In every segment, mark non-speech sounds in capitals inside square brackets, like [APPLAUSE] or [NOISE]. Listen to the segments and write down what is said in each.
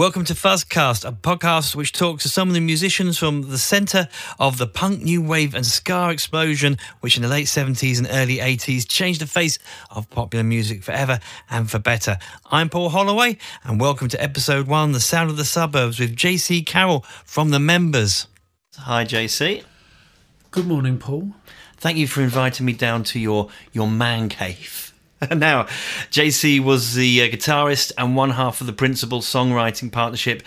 Welcome to Fuzzcast, a podcast which talks to some of the musicians from the centre of the punk, new wave, and ska explosion, which in the late 70s and early 80s changed the face of popular music forever and for better. I'm Paul Holloway, and welcome to episode one The Sound of the Suburbs with JC Carroll from the members. Hi, JC. Good morning, Paul. Thank you for inviting me down to your, your man cave. [LAUGHS] now, JC was the uh, guitarist and one half of the principal songwriting partnership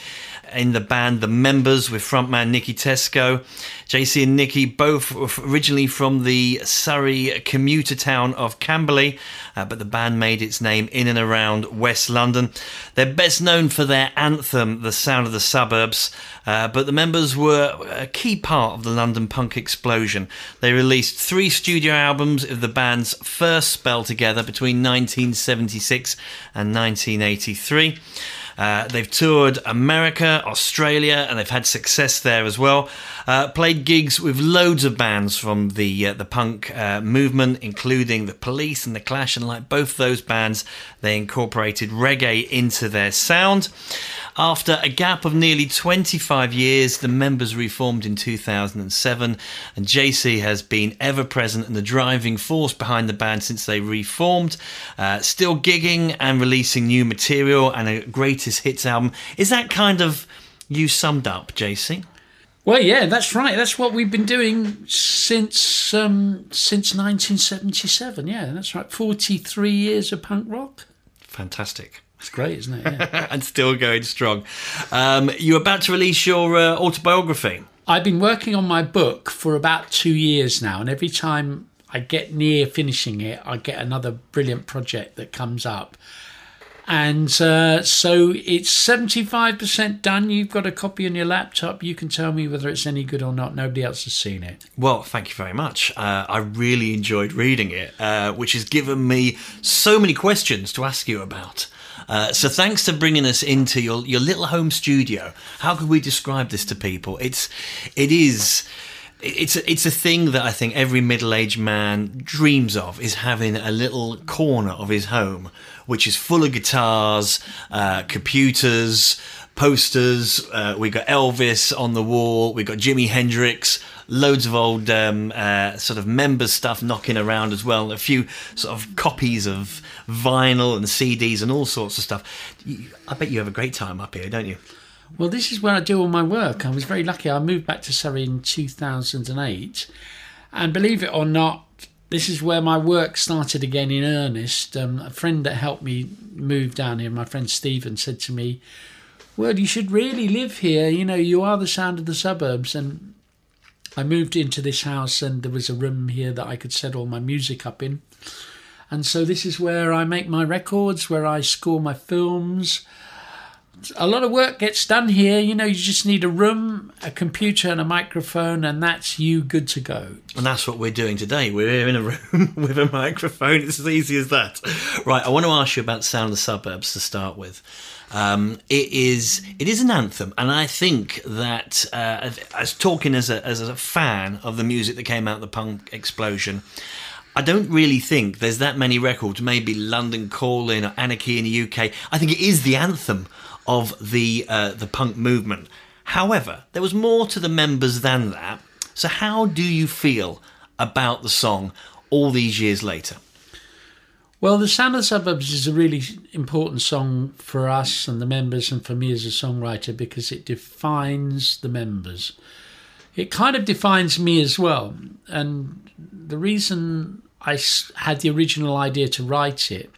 in the band The Members with frontman Nicky Tesco. JC and Nicky both originally from the Surrey commuter town of Camberley, uh, but the band made its name in and around West London. They're best known for their anthem, The Sound of the Suburbs, uh, but the members were a key part of the London punk explosion. They released three studio albums of the band's first spell together between 1976 and 1983. Uh, they've toured America, Australia, and they've had success there as well. Uh, played gigs with loads of bands from the uh, the punk uh, movement, including the Police and the Clash, and like both those bands, they incorporated reggae into their sound. After a gap of nearly 25 years, the members reformed in 2007, and JC has been ever present and the driving force behind the band since they reformed. Uh, still gigging and releasing new material and a greatest hits album. Is that kind of you summed up, JC? Well, yeah, that's right. That's what we've been doing since um, since 1977. Yeah, that's right. 43 years of punk rock. Fantastic. It's great, isn't it? Yeah. [LAUGHS] and still going strong. Um, you're about to release your uh, autobiography. I've been working on my book for about two years now, and every time I get near finishing it, I get another brilliant project that comes up. And uh, so it's 75% done. You've got a copy on your laptop. You can tell me whether it's any good or not. Nobody else has seen it. Well, thank you very much. Uh, I really enjoyed reading it, uh, which has given me so many questions to ask you about. Uh, so thanks for bringing us into your your little home studio. How could we describe this to people? It's it is it's a, it's a thing that I think every middle-aged man dreams of is having a little corner of his home which is full of guitars, uh, computers, posters. Uh, we got Elvis on the wall. We've got Jimi Hendrix. Loads of old um, uh, sort of member stuff knocking around as well. A few sort of copies of vinyl and CDs and all sorts of stuff. I bet you have a great time up here, don't you? Well, this is where I do all my work. I was very lucky. I moved back to Surrey in 2008. And believe it or not, this is where my work started again in earnest. Um, a friend that helped me move down here, my friend Stephen, said to me, Well, you should really live here. You know, you are the sound of the suburbs. And I moved into this house, and there was a room here that I could set all my music up in. And so this is where I make my records, where I score my films a lot of work gets done here. You know, you just need a room, a computer, and a microphone, and that's you good to go. And that's what we're doing today. We're here in a room [LAUGHS] with a microphone. It's as easy as that. Right. I want to ask you about Sound of the Suburbs to start with. Um, it is it is an anthem, and I think that uh, as talking as a as a fan of the music that came out of the punk explosion. I don't really think there's that many records, maybe London Calling or Anarchy in the UK. I think it is the anthem of the uh, the punk movement. However, there was more to the members than that. So, how do you feel about the song all these years later? Well, The Sound of the Suburbs is a really important song for us and the members, and for me as a songwriter, because it defines the members. It kind of defines me as well. And the reason I had the original idea to write it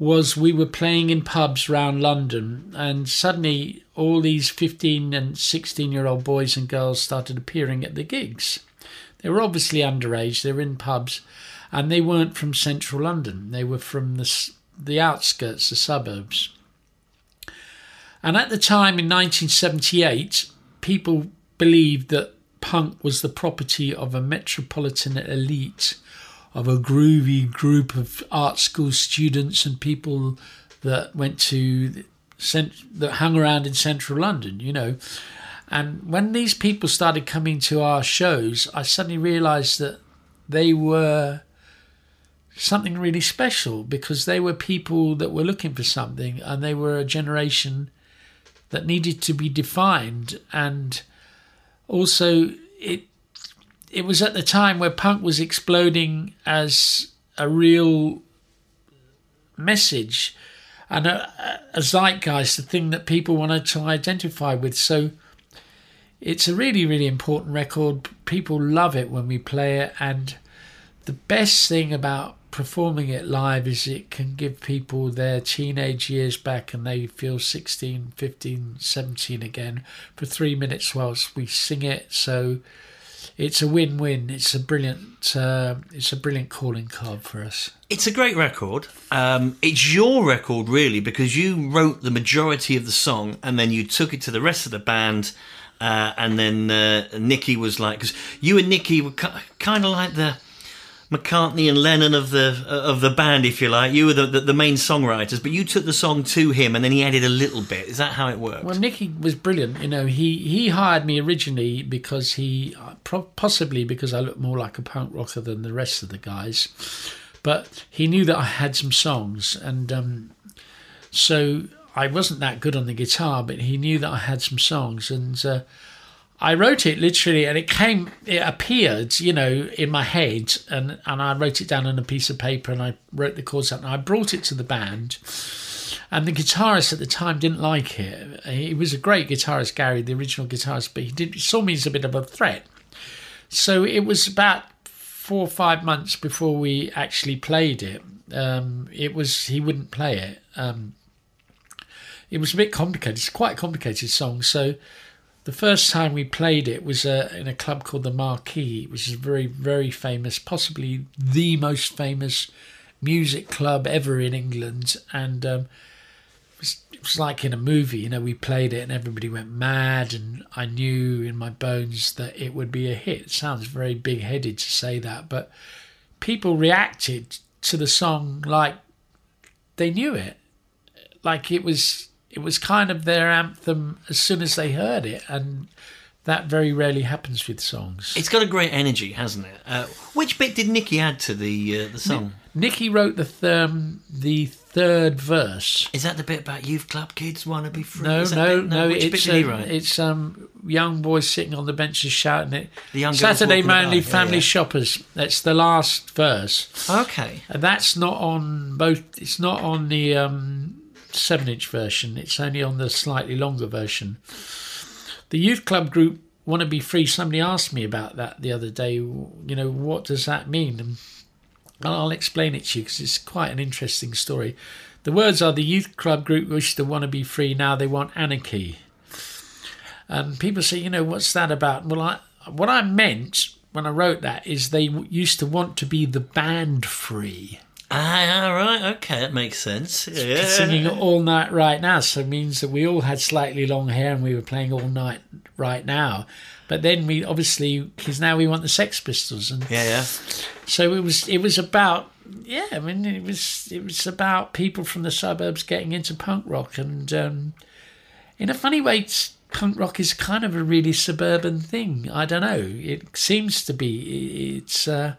was we were playing in pubs around London, and suddenly all these 15 and 16 year old boys and girls started appearing at the gigs. They were obviously underage, they were in pubs, and they weren't from central London, they were from the, the outskirts, the suburbs. And at the time in 1978, people believed that punk was the property of a metropolitan elite of a groovy group of art school students and people that went to that hung around in central London, you know. And when these people started coming to our shows, I suddenly realized that they were something really special because they were people that were looking for something and they were a generation that needed to be defined, and also it it was at the time where punk was exploding as a real message and a, a zeitgeist, a thing that people wanted to identify with. So it's a really, really important record. People love it when we play it, and the best thing about performing it live is it can give people their teenage years back and they feel 16 15 17 again for three minutes whilst we sing it so it's a win-win it's a brilliant uh, it's a brilliant calling card for us It's a great record. Um, it's your record, really, because you wrote the majority of the song and then you took it to the rest of the band. Uh, and then uh, Nicky was like, because you and Nicky were kind of like the McCartney and Lennon of the of the band, if you like. You were the, the, the main songwriters, but you took the song to him, and then he added a little bit. Is that how it worked? Well, Nicky was brilliant. You know, he he hired me originally because he possibly because I looked more like a punk rocker than the rest of the guys, but he knew that I had some songs, and um, so I wasn't that good on the guitar, but he knew that I had some songs, and uh, I wrote it literally, and it came, it appeared, you know, in my head, and and I wrote it down on a piece of paper, and I wrote the chords out, and I brought it to the band, and the guitarist at the time didn't like it. He was a great guitarist, Gary, the original guitarist, but he did saw me as a bit of a threat. So it was about four or five months before we actually played it. Um, it was he wouldn't play it. Um, it was a bit complicated. It's quite a complicated song, so the first time we played it was uh, in a club called the Marquee, which is very, very famous, possibly the most famous music club ever in England. And um, it, was, it was like in a movie, you know, we played it and everybody went mad. And I knew in my bones that it would be a hit. It sounds very big headed to say that, but people reacted to the song like they knew it. Like it was it was kind of their anthem as soon as they heard it, and that very rarely happens with songs. It's got a great energy, hasn't it? Uh, which bit did Nicky add to the uh, the song? Nicky wrote the th- um, the third verse. Is that the bit about youth club kids want to be free? No, no, bit, no. Which it's bit did he write? it's um young boys sitting on the benches shouting it. The young Saturday Manly. Yeah, Family yeah. Shoppers. That's the last verse. Okay. And that's not on both. It's not on the um, seven-inch version. It's only on the slightly longer version. The youth club group want to be free. Somebody asked me about that the other day. You know, what does that mean? And I'll explain it to you because it's quite an interesting story. The words are: the youth club group wish to want to be free. Now they want anarchy. And people say, you know, what's that about? Well, I, what I meant when I wrote that is they used to want to be the band free. Ah, all right. Okay, that makes sense. Yeah. singing all night right now so it means that we all had slightly long hair and we were playing all night right now but then we obviously because now we want the sex pistols and Yeah, yeah. so it was it was about yeah i mean it was it was about people from the suburbs getting into punk rock and um, in a funny way punk rock is kind of a really suburban thing i don't know it seems to be it's uh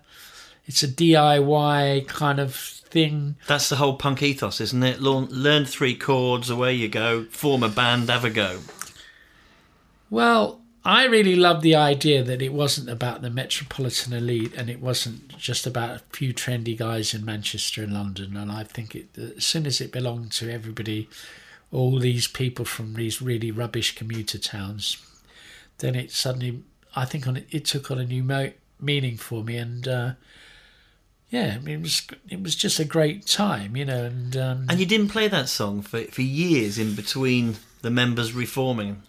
it's a diy kind of thing That's the whole punk ethos, isn't it? Learn, learn three chords, away you go. Form a band, have a go. Well, I really love the idea that it wasn't about the metropolitan elite and it wasn't just about a few trendy guys in Manchester and London. And I think it, as soon as it belonged to everybody, all these people from these really rubbish commuter towns, then it suddenly, I think, on it, it took on a new mo- meaning for me. And uh, yeah, I mean, it was it was just a great time, you know. And um, And you didn't play that song for, for years in between the members reforming.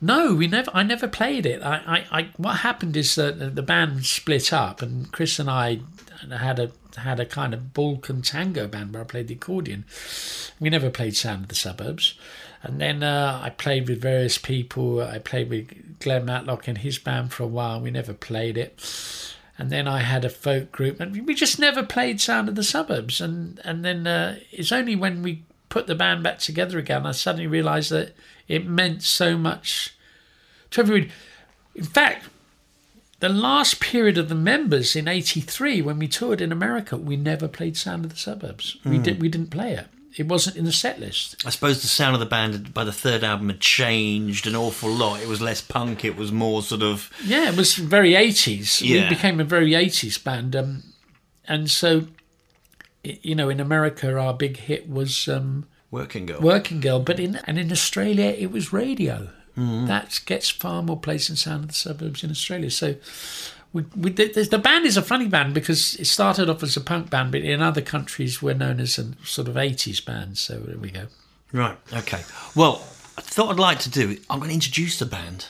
No, we never. I never played it. I, I, I what happened is that the band split up, and Chris and I had a had a kind of Balkan tango band where I played the accordion. We never played Sound of the Suburbs, and then uh, I played with various people. I played with Glenn Matlock and his band for a while. We never played it, and then I had a folk group, and we just never played Sound of the Suburbs. And and then uh, it's only when we put the band back together again, I suddenly realised that it meant so much to everyone. In fact, the last period of the members in '83, when we toured in America, we never played "Sound of the Suburbs." We did. We didn't play it. It wasn't in the set list. I suppose the sound of the band by the third album had changed an awful lot. It was less punk. It was more sort of Yeah, it was very 80s. Yeah. We became a very 80s band. Um, and so, you know, in America, our big hit was um, working girl. Working Girl, but in and in Australia, it was Radio. Mm-hmm. That gets far more place in Sound of the Suburbs in Australia. So, we, we, the, the band is a funny band because it started off as a punk band, but in other countries, we're known as a sort of 80s band. So, there we go. Right. Okay. Well, I thought I'd like to do. I'm going to introduce the band.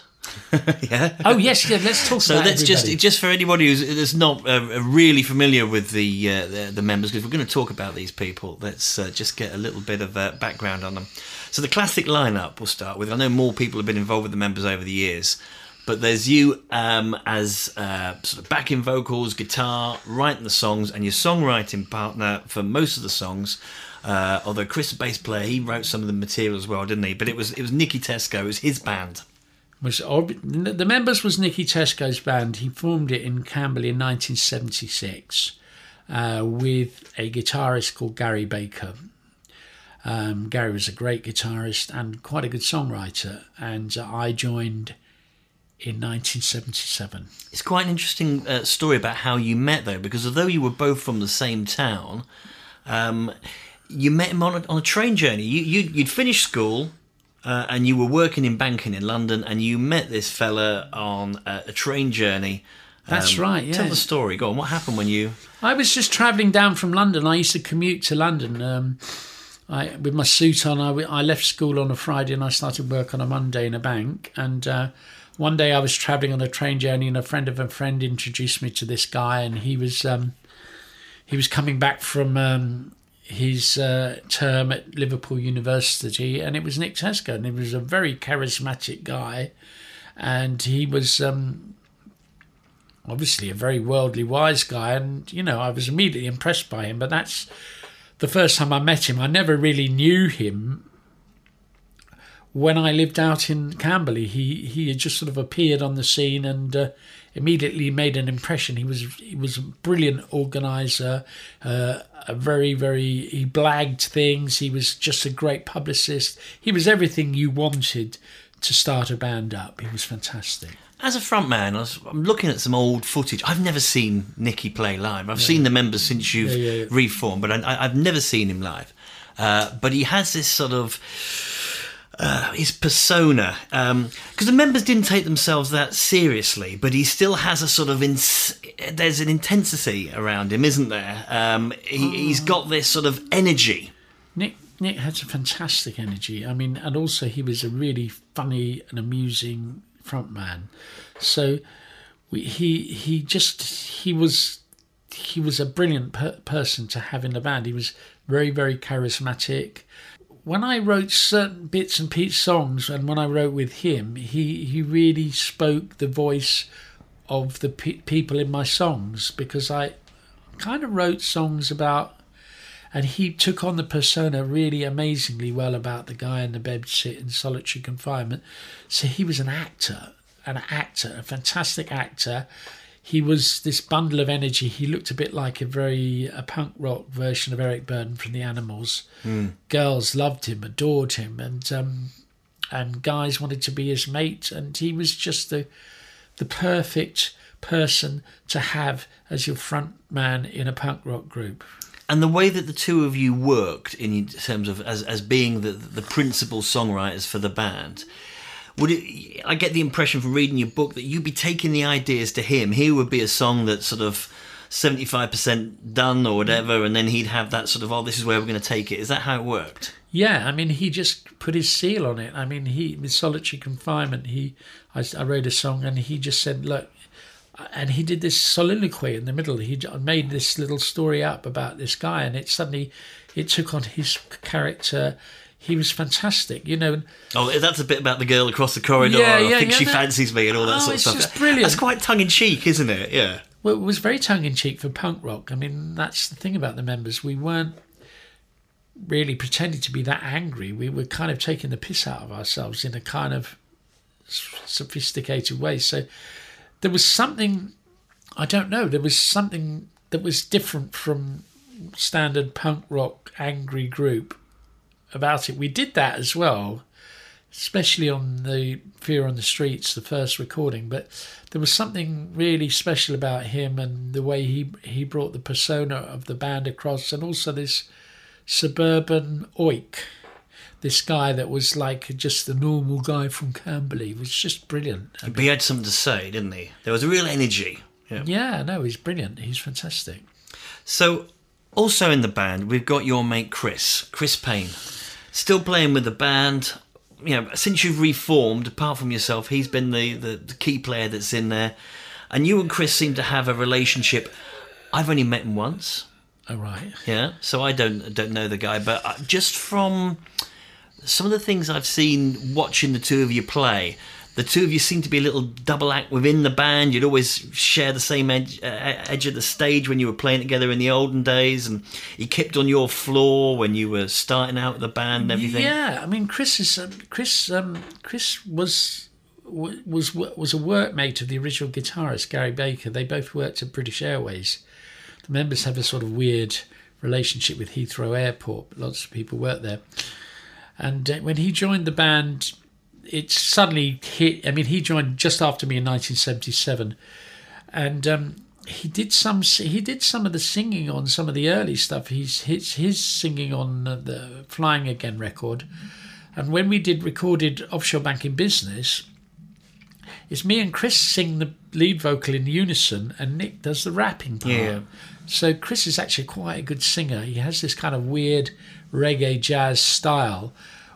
[LAUGHS] yeah. Oh, yes, yeah, let's talk So about that's just just for anybody who's, who's not uh, really familiar with the uh, the, the members, because we're going to talk about these people. Let's uh, just get a little bit of uh, background on them. So the classic lineup we'll start with. I know more people have been involved with the members over the years, but there's you um, as uh, sort of backing vocals, guitar, writing the songs, and your songwriting partner for most of the songs. Uh, although Chris, the bass player, he wrote some of the material as well, didn't he? But it was it was Nicky Tesco, it was his band. was Orb- the members was Nicky Tesco's band. He formed it in Camberley in 1976 uh, with a guitarist called Gary Baker. Um, Gary was a great guitarist and quite a good songwriter, and I joined in 1977. It's quite an interesting uh, story about how you met, though, because although you were both from the same town, um, you met him on a, on a train journey. You, you you'd finished school. Uh, and you were working in banking in London, and you met this fella on a, a train journey. That's Um, right, Tell the story. Go on. What happened when you? I was just travelling down from London. I used to commute to London. Um, I, with my suit on, I left school on a Friday and I started work on a Monday in a bank. And uh, one day I was travelling on a train journey, and a friend of a friend introduced me to this guy, and he was um, he was coming back from um, his uh, term at Liverpool University, and it was Nick Tesco, and he was a very charismatic guy, and he was. Um, obviously a very worldly wise guy and you know i was immediately impressed by him but that's the first time i met him i never really knew him when i lived out in camberley he he had just sort of appeared on the scene and uh, immediately made an impression he was he was a brilliant organizer uh, a very very he blagged things he was just a great publicist he was everything you wanted to start a band up he was fantastic As a frontman, I I'm looking at some old footage. I've never seen Nicky play live. I've seen the members since you've Yeah, yeah, yeah. reformed, but I, I- I've never seen him live. Uh, but he has this sort of uh, his persona because the members didn't take themselves that seriously, but he still has a sort of ins- there's an intensity around him, isn't there? Um, he, He's got this sort of energy. Nick Nick had a fantastic energy. I mean, and also he was a really funny and amusing frontman. So we, he he just he was he was a brilliant per- person to have in the band. He was very very charismatic. When I wrote certain bits and pieces songs, and when I wrote with him, he he really spoke the voice of the pe- people in my songs because I kind of wrote songs about and he took on the persona really amazingly well about the guy in the bed sit in solitary confinement. So he was an actor, an actor, a fantastic actor. He was this bundle of energy. He looked a bit like a very a punk rock version of Eric Burdon from the Animals. Girls loved him, adored him, and um, and guys wanted to be his mate. And he was just the the perfect person to have as your front man in a punk rock group. and the way that the two of you worked in terms of as, as being the the principal songwriters for the band would it i get the impression from reading your book that you'd be taking the ideas to him here would be a song that's sort of 75% done or whatever and then he'd have that sort of oh this is where we're going to take it is that how it worked Yeah, I mean, he just put his seal on it. I mean, he with solitary confinement, he I, I wrote a song and he just said, look, and he did this soliloquy in the middle. He made this little story up about this guy, and it suddenly it took on his character. He was fantastic, you know. oh that's a bit about the girl across the corridor Yeah, i yeah, think yeah, she no. fancies me and all that Oh, sort of it's stuff just brilliant. that's quite tongue-in-cheek isn't it yeah Well, it was very tongue in cheek for punk rock. I mean, that's the thing about the members. We weren't really pretending to be that angry. We were kind of taking the piss out of ourselves in a kind of sophisticated way. So there was something, I don't know, there was something that was different from standard punk rock angry group about it. We did that as well, especially on the Fear on the Streets, the first recording. But there was something really special about him and the way he he brought the persona of the band across, and also this suburban oik. This guy that was like just the normal guy from Camberley was just brilliant. But he had something to say, didn't he? There was a real energy. Yeah. Yeah, no, he's brilliant. He's fantastic. So, also in the band, we've got your mate Chris, Chris Payne, still playing with the band. You know, since you've reformed, apart from yourself, he's been the, the, the key player that's in there. And you and Chris seem to have a relationship. I've only met him once. All right. Yeah, so I don't don't know the guy, but uh, just from some of the things I've seen watching the two of you play, the two of you seem to be a little double act within the band. You'd always share the same edge, uh, edge of the stage when you were playing together in the olden days, and he kept on your floor when you were starting out the band and everything. Yeah, I mean, Chris is um, Chris. Um, Chris was was was a workmate of the original guitarist Gary Baker. They both worked at British Airways. The members have a sort of weird relationship with Heathrow Airport. Lots of people work there. And uh, when he joined the band, it suddenly hit. I mean, he joined just after me in 1977, and um, he did some. He did some of the singing on some of the early stuff. He's his his singing on the Flying Again record, and when we did recorded Offshore Banking Business, it's me and Chris sing the lead vocal in unison, and Nick does the rapping part. Yeah. So Chris is actually quite a good singer. He has this kind of weird reggae jazz style,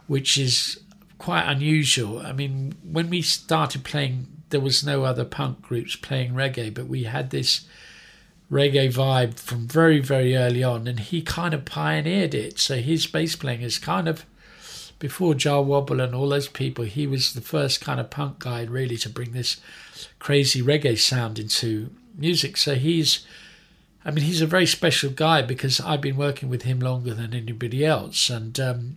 which is quite unusual. I mean, when we started playing, there was no other punk groups playing reggae, but we had this reggae vibe from very, very early on, and he kind of pioneered it. So his bass playing is kind of before Jah Wobble and all those people. He was the first kind of punk guy really to bring this crazy reggae sound into music. So he's I mean, he's a very special guy because I've been working with him longer than anybody else, and um,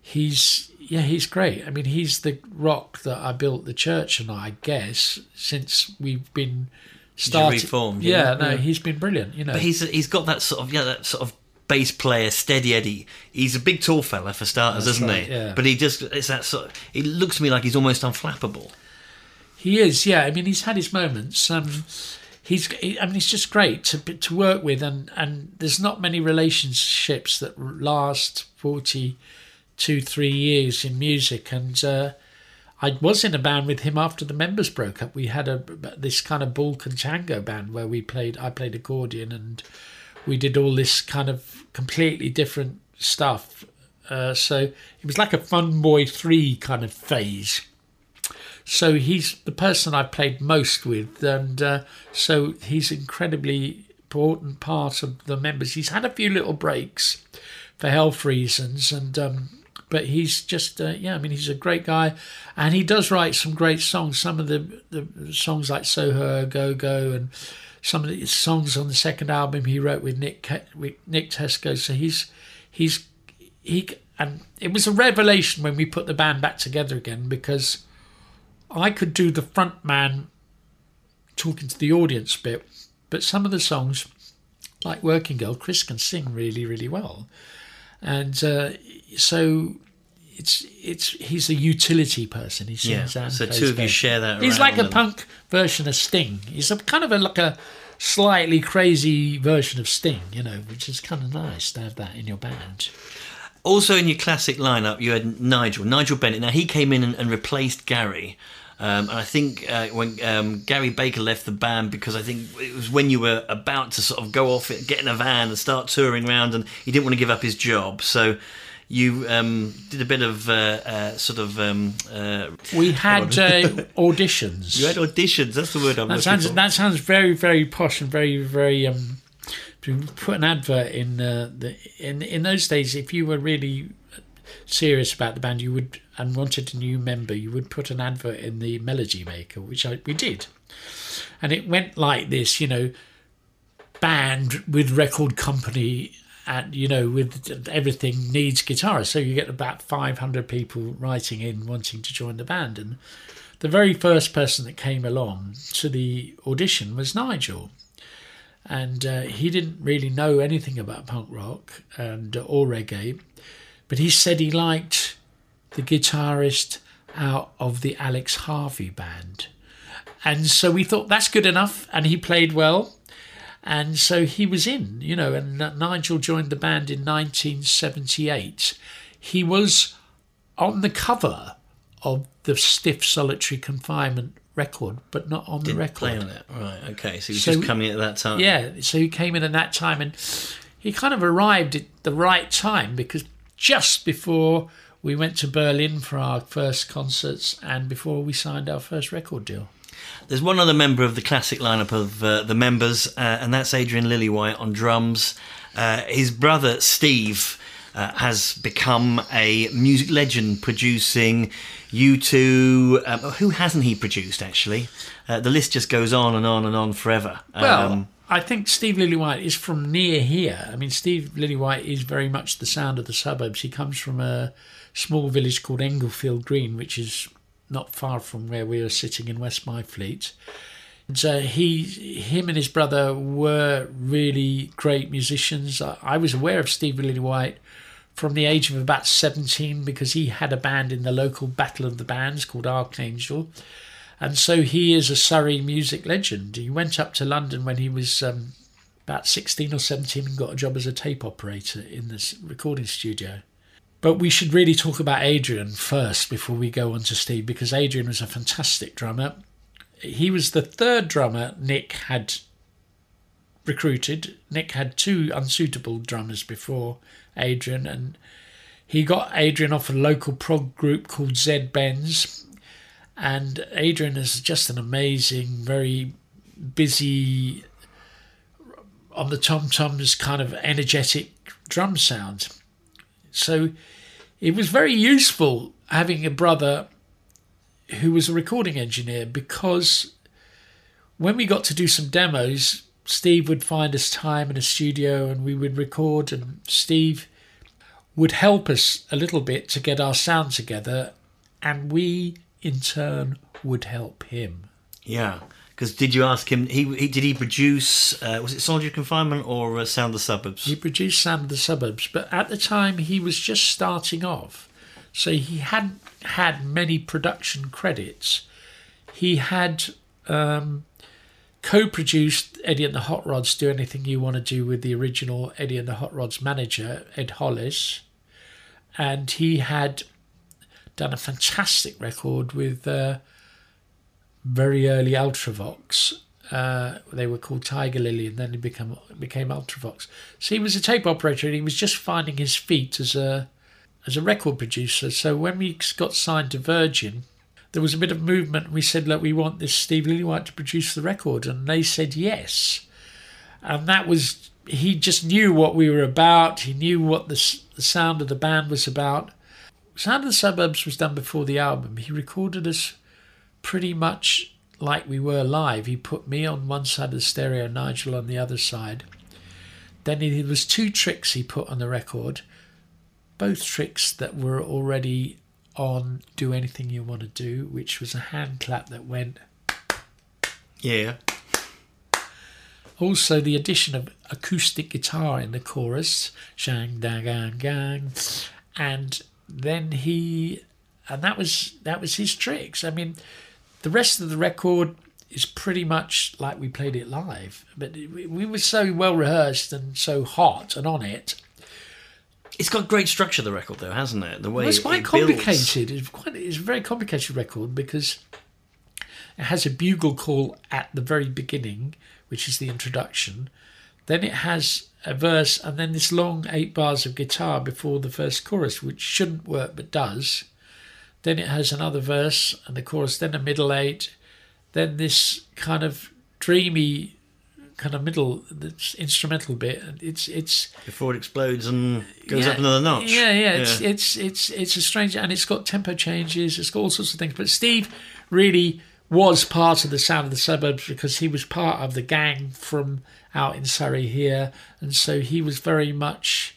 he's yeah, he's great. I mean, he's the rock that I built the church and I guess since we've been started. reformed, yeah, yeah. no, he's been brilliant. You know, But he's he's got that sort of yeah that sort of bass player steady Eddie. He's a big tall fella for starters, That's isn't right, he? yeah. But he just it's that sort. Of, it looks to me like he's almost unflappable. He is, yeah. I mean, he's had his moments. Um, he's, he- I mean, he's just great to to work with, and and there's not many relationships that last forty two, three years in music. And uh, I was in a band with him after the members broke up. We had a this kind of Balkan tango band where we played. I played accordion, and we did all this kind of completely different stuff. Uh, so it was like a Fun Boy Three kind of phase. So he's the person I've played most with, and uh, so he's incredibly important part of the members. He's had a few little breaks for health reasons, and um, but he's just uh, yeah. I mean, he's a great guy, and he does write some great songs. Some of the the songs like Soho Go Go and some of the songs on the second album he wrote with Nick with Nick Tesco. So he's he's he and it was a revelation when we put the band back together again because I could do the front man talking to the audience bit, but some of the songs, like Working Girl, Chris can sing really, really well, and uh, so it's it's he's a utility person. He Yeah. sings and So two of you share that. He's like a and- punk version of Sting. He's a kind of a like a slightly crazy version of Sting, you know, which is kind of nice to have that in your band. Also, in your classic lineup, you had Nigel, Nigel Bennett. Now he came in and, and replaced Gary. Um, and I think uh, when um, Gary Baker left the band because I think it was when you were about to sort of go off, it, get in a van and start touring around, and he didn't want to give up his job. So you um, did a bit of uh, uh, sort of. Um, uh, We had [LAUGHS] uh, auditions. you had auditions. That's the word I'm That looking sounds for. that sounds very very posh and very very um. To put an advert in uh, the in in those days, if you were really serious about the band, you would and wanted a new member, you would put an advert in the Melody Maker, which I, we did, and it went like this, you know, band with record company. And you know, with everything needs guitarists, so you get about five hundred people writing in wanting to join the band, and the very first person that came along to the audition was Nigel, and uh, he didn't really know anything about punk rock and or reggae, but he said he liked the guitarist out of the Alex Harvey band. And so we thought that's good enough, and he played well. And so he was in, you know, and Nigel joined the band in 1978. He was on the cover of the Stiff Solitary Confinement record, but not on Didn't the record. Play on it. Right. Okay. So he was So- just coming at that time. Yeah, so he came in at that time and he kind of arrived at the right time because just before we went to Berlin for our first concerts and before we signed our first record deal. There's one other member of the classic lineup of uh, the members, uh, and that's Adrian Lillywhite on drums. Uh, his brother Steve uh, has become a music legend, producing U2. Um, who hasn't he produced? Actually, uh, the list just goes on and on and on forever. Well, Um, I think Steve Lillywhite is from near here. I mean, Steve Lillywhite is very much the sound of the suburbs. He comes from a small village called Englefield Green, which is not far from where we are sitting in West Byfleet. And uh, he, him, and his brother were really great musicians. I, I was aware of Steve Lillywhite from the age of about 17 because he had a band in the local Battle of the Bands called Archangel. And so he is a Surrey music legend. He went up to London when he was um, about 16 or 17 and got a job as a tape operator in this recording studio. But we should really talk about Adrian first before we go on to Steve because Adrian was a fantastic drummer. He was the third drummer Nick had recruited. Nick had two unsuitable drummers before Adrian, and he got Adrian off a local prog group called Zed Benz. And Adrian is just an amazing, very busy, on the tom toms kind of energetic drum sound. So it was very useful having a brother who was a recording engineer because when we got to do some demos, Steve would find us time in a studio and we would record, and Steve would help us a little bit to get our sound together, and we in turn would help him. yeah. Because did you ask him? He, he did he produce? Uh, was it Solitary Confinement or uh, Sound the Suburbs? He produced Sound the Suburbs, but at the time he was just starting off, so he hadn't had many production credits. He had um, co-produced Eddie and the Hot Rods "Do Anything You Want to Do" with the original Eddie and the Hot Rods manager Ed Hollis, and he had done a fantastic record with uh, very early Ultravox. Uh, they were called Tiger Lily, and then he became became Ultravox. So he was a tape operator, and he was just finding his feet as a as a record producer. So when we got signed to Virgin, there was a bit of movement. We said, "Look, we want this Steve Lillywhite to produce the record," and they said yes. And that was he just knew what we were about. He knew what the, the sound of the band was about. Sound of the Suburbs was done before the album. He recorded us pretty much like we were live. He put me on one side of the stereo, Nigel on the other side. Then he, there was two tricks he put on the record, both tricks that were already on "Do Anything You Want to Do," which was a hand clap that went. Yeah. Also, the addition of acoustic guitar in the chorus, shang dang gang gang, and then he, and that was that was his tricks. I mean, the rest of the record is pretty much like we played it live, but we, we were so well rehearsed and so hot and on it. It's got great structure, the record, though, hasn't it? The way Well, it's quite it builds. complicated. It's quite it's a very complicated record because it has a bugle call at the very beginning, which is the introduction. Then it has a verse and then this long eight bars of guitar before the first chorus, which shouldn't work but does. Then it has another verse and the chorus, then a middle eight, then this kind of dreamy kind of middle that's instrumental bit. And It's it's before it explodes and goes up another notch. yeah, yeah, it's it's it's it's a strange, and it's got tempo changes. It's got all sorts of things. But Steve really was part of the sound of the suburbs because he was part of the gang from out in Surrey here, and so he was very much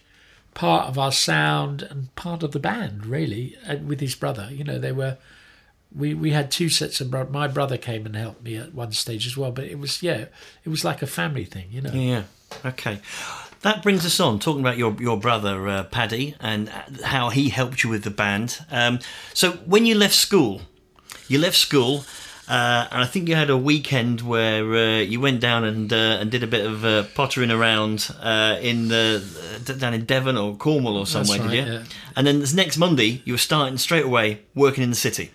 part of our sound and part of the band really uh, with his brother. You know, they were. We, we had two sets of bro- my brother came and helped me at one stage as well but it was yeah it was like a family thing you know Yeah. Okay. that brings us on talking about your your brother uh, Paddy and how he helped you with the band. Um, so when you left school, you left school. Uh, and I think you had a weekend where uh, you went down and uh, and did a bit of uh, pottering around uh, in the down in Devon or Cornwall or somewhere, right, did you? yeah. And then this next Monday, you were starting straight away working in the city.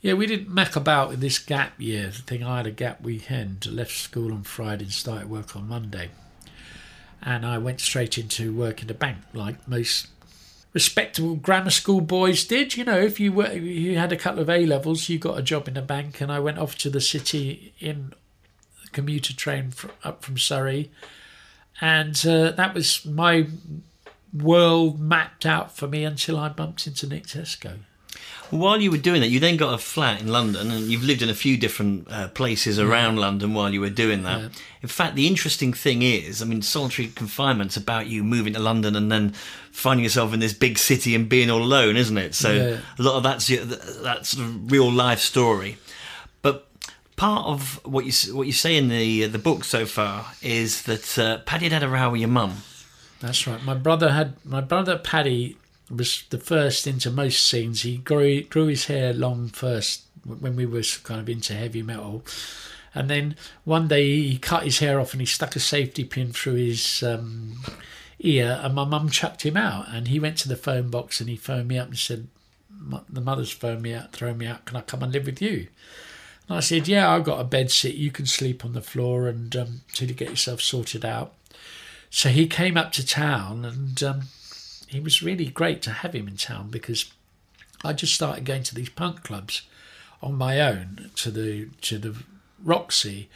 Yeah, we didn't muck about with this gap year the thing. I had a gap weekend, left school on Friday and started work on Monday. And I went straight into work in a bank, like most respectable grammar school boys did. You know, if you were, you had a couple of A levels, you got a job in a bank. And I went off to the city in the commuter train fr up from Surrey, and uh, that was my world mapped out for me until I bumped into Nick Tesco. While you were doing that, you then got a flat in London, and you've lived in a few different uh, places around London while you were doing that. Yeah. In fact, the interesting thing is, I mean, solitary confinement's about you moving to London and then finding yourself in this big city and being all alone, isn't it? So Yeah. a lot of that's your, that sort of real life story. But part of what you what you say in the the book so far is that uh, Paddy had had a row with your mum. That's right. My brother had my brother Paddy was the first into most scenes. He grew grew his hair long first when we were kind of into heavy metal, and then one day he cut his hair off and he stuck a safety pin through his um, ear, and my mum chucked him out. And he went to the phone box and he phoned me up and said, "The mother's phoned me out, thrown me out. Can I come and live with you?" And I said, "Yeah, I've got a bed sit. You can sleep on the floor and um, till you get yourself sorted out." So he came up to town, and um, he was really great to have him in town because I just started going to these punk clubs on my own to the to the Roxy,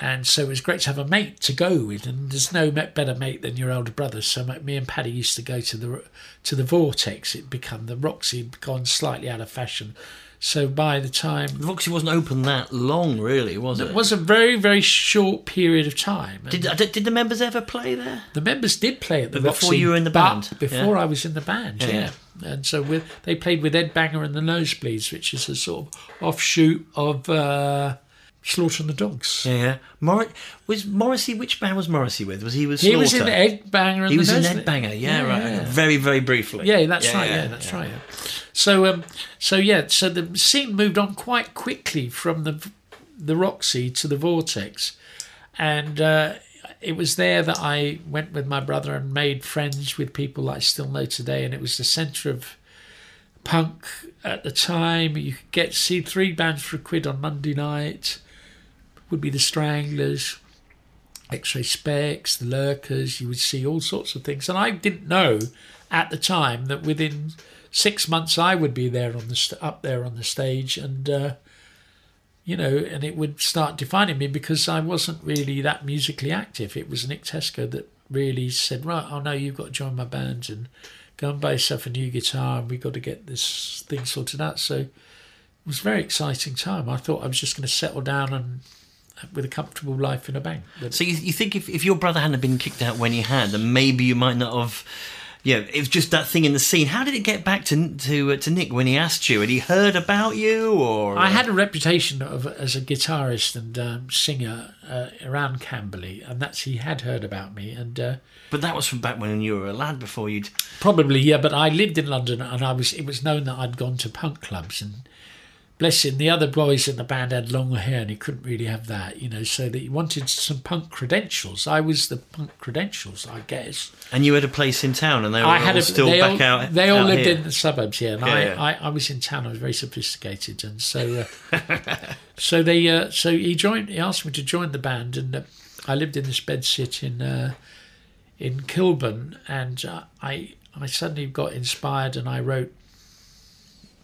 and so it was great to have a mate to go with. And there's no better mate than your older brother. So me and Paddy used to go to the to the Vortex. It become the Roxy gone slightly out of fashion. So by the time The Roxy wasn't open that long, really, was it? it was a very very short period of time. Did, did did the members ever play there? The members did play at the But before you were in the band, Before yeah. I was in the band, Yeah, yeah. And so with, they played with Ed Banger and the Nosebleeds, which is a sort of offshoot of uh, Slaughter and the Dogs. Yeah, yeah. Mor- was Morrissey? Which band was Morrissey with? Was he with? He was in Ed Banger He was in. Ed Banger. Yeah, Yeah, right. yeah. Very, very briefly. Yeah, that's right. Yeah, that's right. Yeah. So, um, so yeah, so the scene moved on quite quickly from the the Roxy to the Vortex, and uh, it was there that I went with my brother and made friends with people I still know today, and it was the centre of punk at the time. You could get see three bands for a quid on Monday night. Would be the Stranglers. X-Ray Spex, the lurkers, you would see all sorts of things. And I didn't know at the time that within six months I would be there on the st- up there on the stage, and uh, you know, and it would start defining me because I wasn't really that musically active. It was Nick Tesco that really said, "Right, oh no, you've got to join my band and go and buy yourself a new guitar, and we've got to get this thing sorted out." So it was a very exciting time. I thought I was just going to settle down and with a comfortable life in a bank. So you, you think if, if your brother hadn't been kicked out when he had, then maybe you might not have. Yeah, it was just that thing in the scene. How did it get back to to uh, to Nick when he asked you? Had he heard about you, or I had a reputation of as a guitarist and um, singer uh, around Camberley, and that's he had heard about me, and uh, But that was from back when you were a lad. Before you'd. probably yeah. But I lived in London, and I was it was known that I'd gone to punk clubs, and bless him, the other boys in the band had long hair, and he couldn't really have that, you know. So that he wanted some punk credentials. I was the punk credentials, I guess. And you had a place in town, and they were I had all a, still back all, out. They all out lived here. in the suburbs, yeah. And Yeah, I, yeah. I, I was in town. I was very sophisticated, and so uh, [LAUGHS] so they uh, so he joined. He asked me to join the band, and uh, I lived in this bed sit in uh, in Kilburn, and uh, I I suddenly got inspired, and I wrote.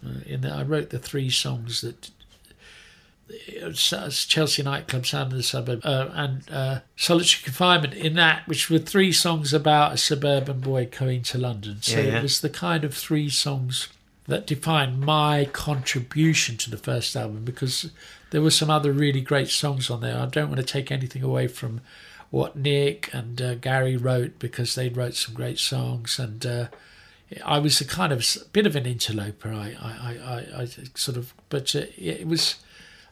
Uh, in the, I wrote the three songs that uh, Chelsea nightclub, Sound of the Suburb, uh, and uh, Solitary Confinement. In that, which were three songs about a suburban boy going to London. So Yeah, yeah. it was the kind of three songs that defined my contribution to the first album because there were some other really great songs on there. I don't want to take anything away from what Nick and uh, Gary wrote because they wrote some great songs and. I was a kind of bit of an interloper. I, I, I, I, sort of, but uh, it was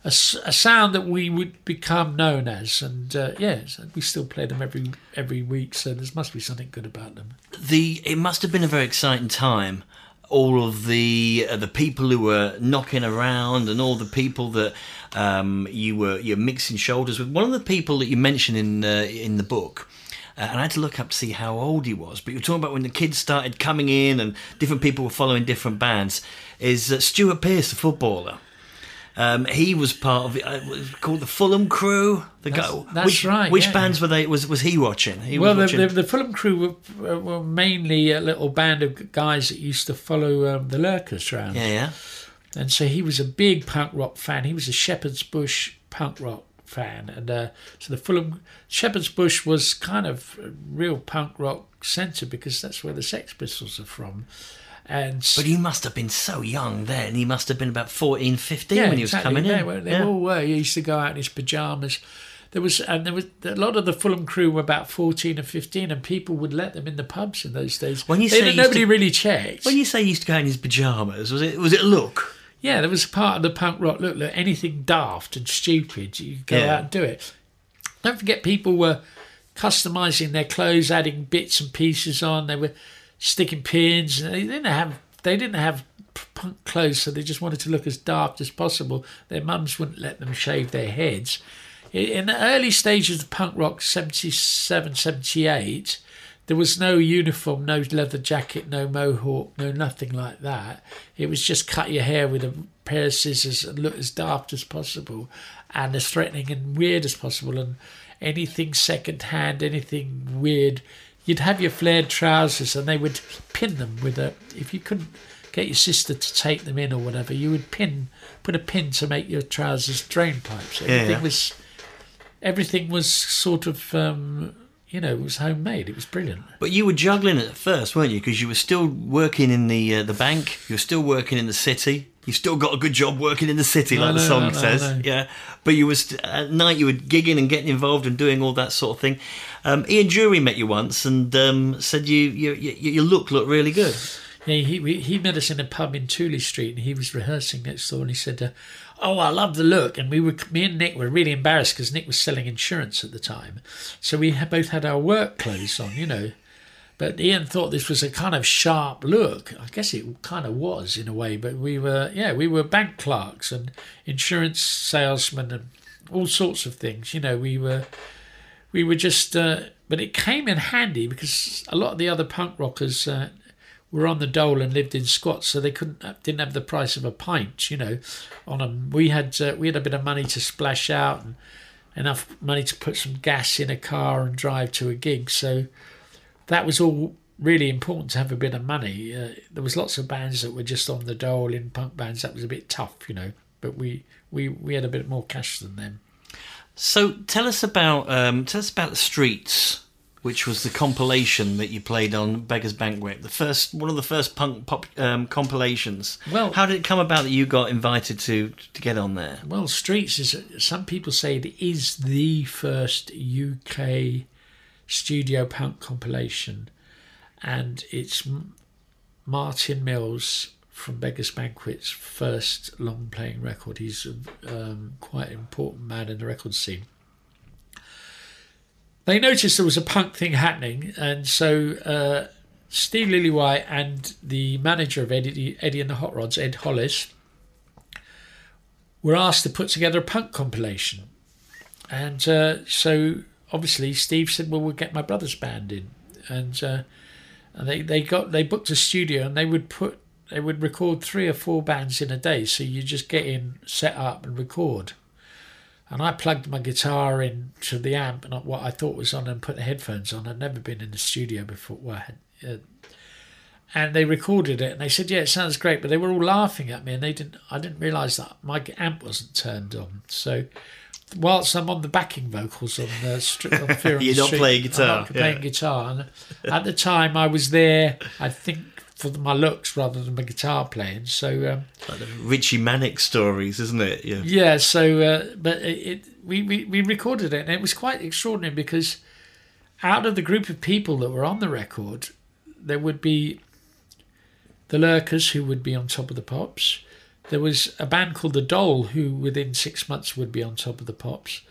a sound that we would become known as. And uh, yeah, we still play them every every week. So there must be something good about them. the it must have been a very exciting time. All of the uh, the people who were knocking around, and all the people that um, you were you're mixing shoulders with. One of the people that you mentioned in uh, in the book. Uh, and I had to look up to see how old he was. But you're talking about when the kids started coming in and different people were following different bands. Is uh, Stuart Pearce, the footballer? Um, he was part of it. Uh, was called the Fulham Crew. The That's- guy. that's which, right, Which yeah. bands were they? Was was he watching? He Well, the, the, the Fulham crew were, were mainly a little band of guys that used to follow um, the Lurkers around. yeah, yeah. And so he was a big punk rock fan. He was a Shepherd's Bush punk rock fan. And uh, so the Fulham Shepherd's Bush was kind of a real punk rock centre because that's where the Sex Pistols are from. And But he must have been so young then. He must have been about 14, 15 yeah, when he was exactly. coming They, in. were, they Yeah. all were. He used to go out in his pajamas. There was, and there was a lot of the Fulham crew were about fourteen or fifteen, and people would let them in the pubs in those days. When you They- say nobody to- really checked. When you say he used to go out in his pajamas, was it was it a look? Yeah, there was a part of the punk rock look, look anything daft and stupid, you could go Yeah. out and do it. Don't forget, people were customizing their clothes, adding bits and pieces on. They were sticking pins. and They didn't have they didn't have punk clothes, so they just wanted to look as daft as possible. Their mums wouldn't let them shave their heads. In the early stages of punk rock, 77, 78, there was no uniform, no leather jacket, no mohawk, no nothing like that. It was just cut your hair with a pair of scissors and look as daft as possible and as threatening and weird as possible. And anything second hand, anything weird, you'd have your flared trousers and they would pin them with a. If you couldn't get your sister to take them in or whatever, you would pin, put a pin to make your trousers drain pipes. Everything yeah. was. Everything was sort of, um, you know, it was homemade. It was brilliant. But you were juggling it at first, weren't you? Because you were still working in the uh, the bank. You were still working in the city. You still got a good job working in the city, like the song says. Yeah. But you were st- at night. You were gigging and getting involved and doing all that sort of thing. Um, Ian Dury met you once and um, said you, you you your look looked really good. Yeah, he he met us in a pub in Tooley Street, and he was rehearsing next door, and he said, uh, "Oh, I love the look." And we were, me and Nick were really embarrassed because Nick was selling insurance at the time, so we had, both had our work clothes on, you know. But Ian thought this was a kind of sharp look. I guess it kind of was in a way, but we were, yeah, we were bank clerks and insurance salesmen and all sorts of things. You know, we were we were just uh, but it came in handy because a lot of the other punk rockers uh, were on the dole and lived in squats so they couldn't didn't have the price of a pint you know on them we had uh, we had a bit of money to splash out and enough money to put some gas in a car and drive to a gig. So that was all really important to have a bit of money. Uh, there was lots of bands that were just on the dole in punk bands. That was a bit tough you know but we we we had a bit more cash than them. So tell us about um, tell us about the Streets, which was the compilation that you played on Beggars Banquet, the first one of the first punk pop um, compilations. Well- how did it come about that you got invited to to get on there? Well, Streets is some people say it is the first UK studio punk compilation, and it's Martin Mills from Beggars Banquet's first long playing record. He's um, quite an important man in the record scene. They noticed there was a punk thing happening, and so uh, Steve Lillywhite and the manager of Eddie, Eddie and the Hot Rods, Ed Hollis, were asked to put together a punk compilation. And uh, so obviously Steve said, "Well, we'll get my brother's band in," and uh, and they, they got they booked a studio and they would put they would record three or four bands in a day. So you just get in, set up, and record. And I plugged my guitar into the amp and what I thought was on, and put the headphones on. I'd never been in the studio before. Well, I had, uh, and they recorded it and they said yeah it sounds great but they were all laughing at me and they didn't i didn't realize that my amp wasn't turned on so whilst i'm on the backing vocals on the street on [LAUGHS] Fear on You're the not Street, playing I'm guitar, not playing yeah. guitar and at the time i was there i think for my looks rather than my guitar playing so um, Like the Richey Manic stories, isn't it? Yeah. yeah, so uh, but it, it we, we we recorded it and it was quite extraordinary because out of the group of people that were on the record, there would be the Lurkers who would be on top of the pops, there was a band called The Doll who within six months would be on top of the pops.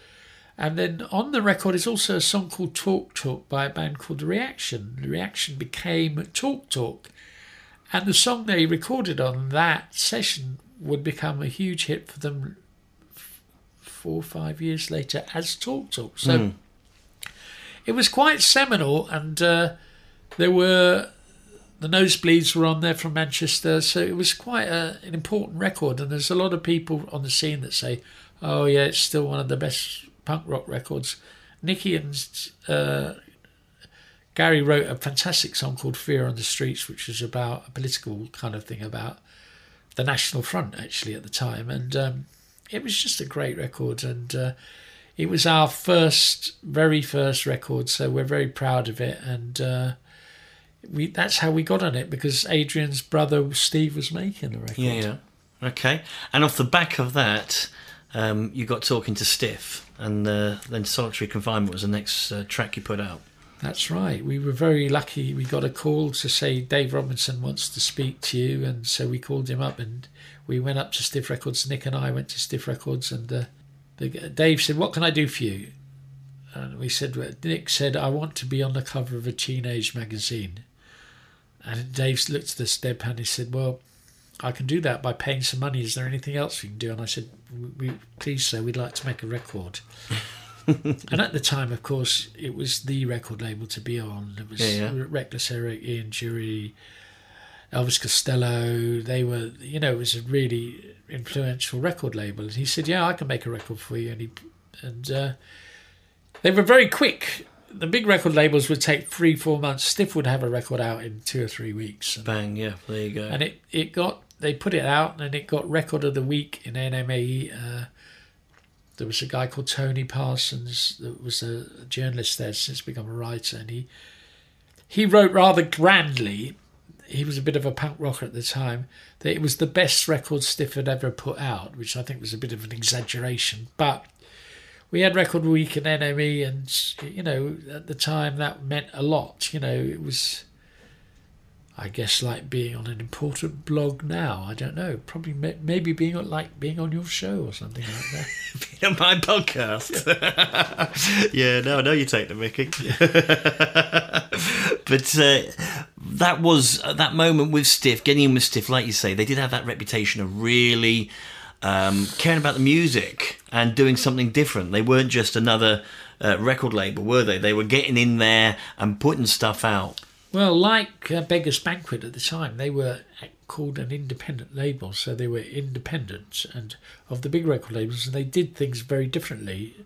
And then on the record is also a song called Talk Talk by a band called The Reaction. The Reaction became Talk Talk. And the song they recorded on that session would become a huge hit for them four or five years later as Talk Talk. So mm. it was quite seminal, and uh, there were the nosebleeds were on there from Manchester, so it was quite a, an important record. And there's a lot of people on the scene that say, "Oh yeah, it's still one of the best punk rock records." Nicky and uh, Gary wrote a fantastic song called "Fear on the Streets," which was about a political kind of thing about the National Front actually at the time, and um, it was just a great record. And uh, it was our first, very first record, so we're very proud of it. And uh, we that's how we got on it because Adrian's brother Steve was making the record. Yeah, yeah. Okay. And off the back of that, um, you got talking to Stiff, and uh, then Solitary Confinement was the next uh, track you put out. That's right. We were very lucky. We got a call to say Dave Robinson wants to speak to you, and so we called him up and we went up to Stiff Records. Nick and I went to Stiff Records, and uh, the, Dave said, "What can I do for you?" And we said, Nick said, "I want to be on the cover of a teenage magazine." And Dave looked at us deadpan and he said, Well, I can do that by paying some money. Is there anything else we can do? And I said, Please, sir, we'd like to make a record. And at the time, of course, it was the record label to be on. It was yeah, yeah. Reckless Eric, Ian Dury, Elvis Costello. They were, you know, it was a really influential record label. And he said, "Yeah, I can make a record for you." And he, and uh, they were very quick the big record labels would take three, four months. Stiff would have a record out in two or three weeks. And, Bang, yeah, there you go. And it, it got, they put it out and it got record of the week in NME. Uh, there was a guy called Tony Parsons that was a journalist there, since become a writer, and he he wrote rather grandly. He was a bit of a punk rocker at the time. That it was the best record Stiff had ever put out, which I think was a bit of an exaggeration, but we had Record Week and NME, and you know, at the time that meant a lot. You know, it was, I guess, like being on an important blog now. I don't know, probably maybe being like being on your show or something like that. [LAUGHS] being on my podcast. Yeah. [LAUGHS] yeah, no, I know you take the Mickey. [LAUGHS] but uh, that was uh, that moment with Stiff, getting in with Stiff, like you say, they did have that reputation of really um, caring about the music and doing something different. They weren't just another uh, record label, were they? They were getting in there and putting stuff out. Well, like uh, Beggars Banquet at the time, they were called an independent label, so they were independent and of the big record labels, and they did things very differently.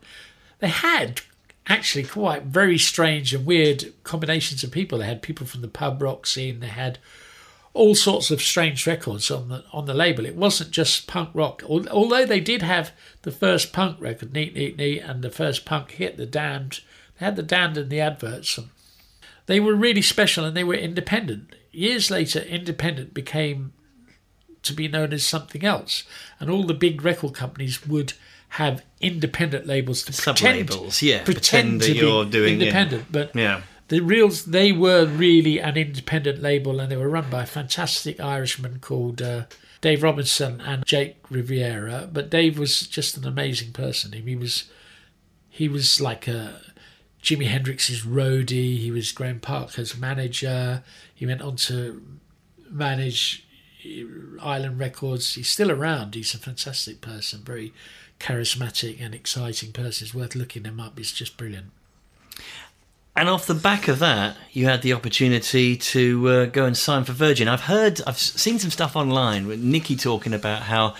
They had actually quite very strange and weird combinations of people. They had people from the pub rock scene. They had all sorts of strange records on the on the label. It wasn't just punk rock, although they did have the first punk record, Neat Neat Neat, and the first punk hit, The Damned. They had The Damned in the adverts. And they were really special and they were independent. Years later, independent became to be known as something else, and all the big record companies would have independent labels to Sub pretend, labels, yeah, pretend, pretend that you're doing independent, yeah. but yeah the reals they were really an independent label and they were run by a fantastic Irishman called uh, Dave Robinson and Jake Riviera. But Dave was just an amazing person. He was he was like a Jimi Hendrix's roadie. He was Graham Parker's manager. He went on to manage Island Records. He's still around. He's a fantastic person, very charismatic and exciting person. It's worth looking him up. He's just brilliant. And off the back of that, you had the opportunity to uh, go and sign for Virgin. I've heard, I've seen some stuff online with Nicky talking about how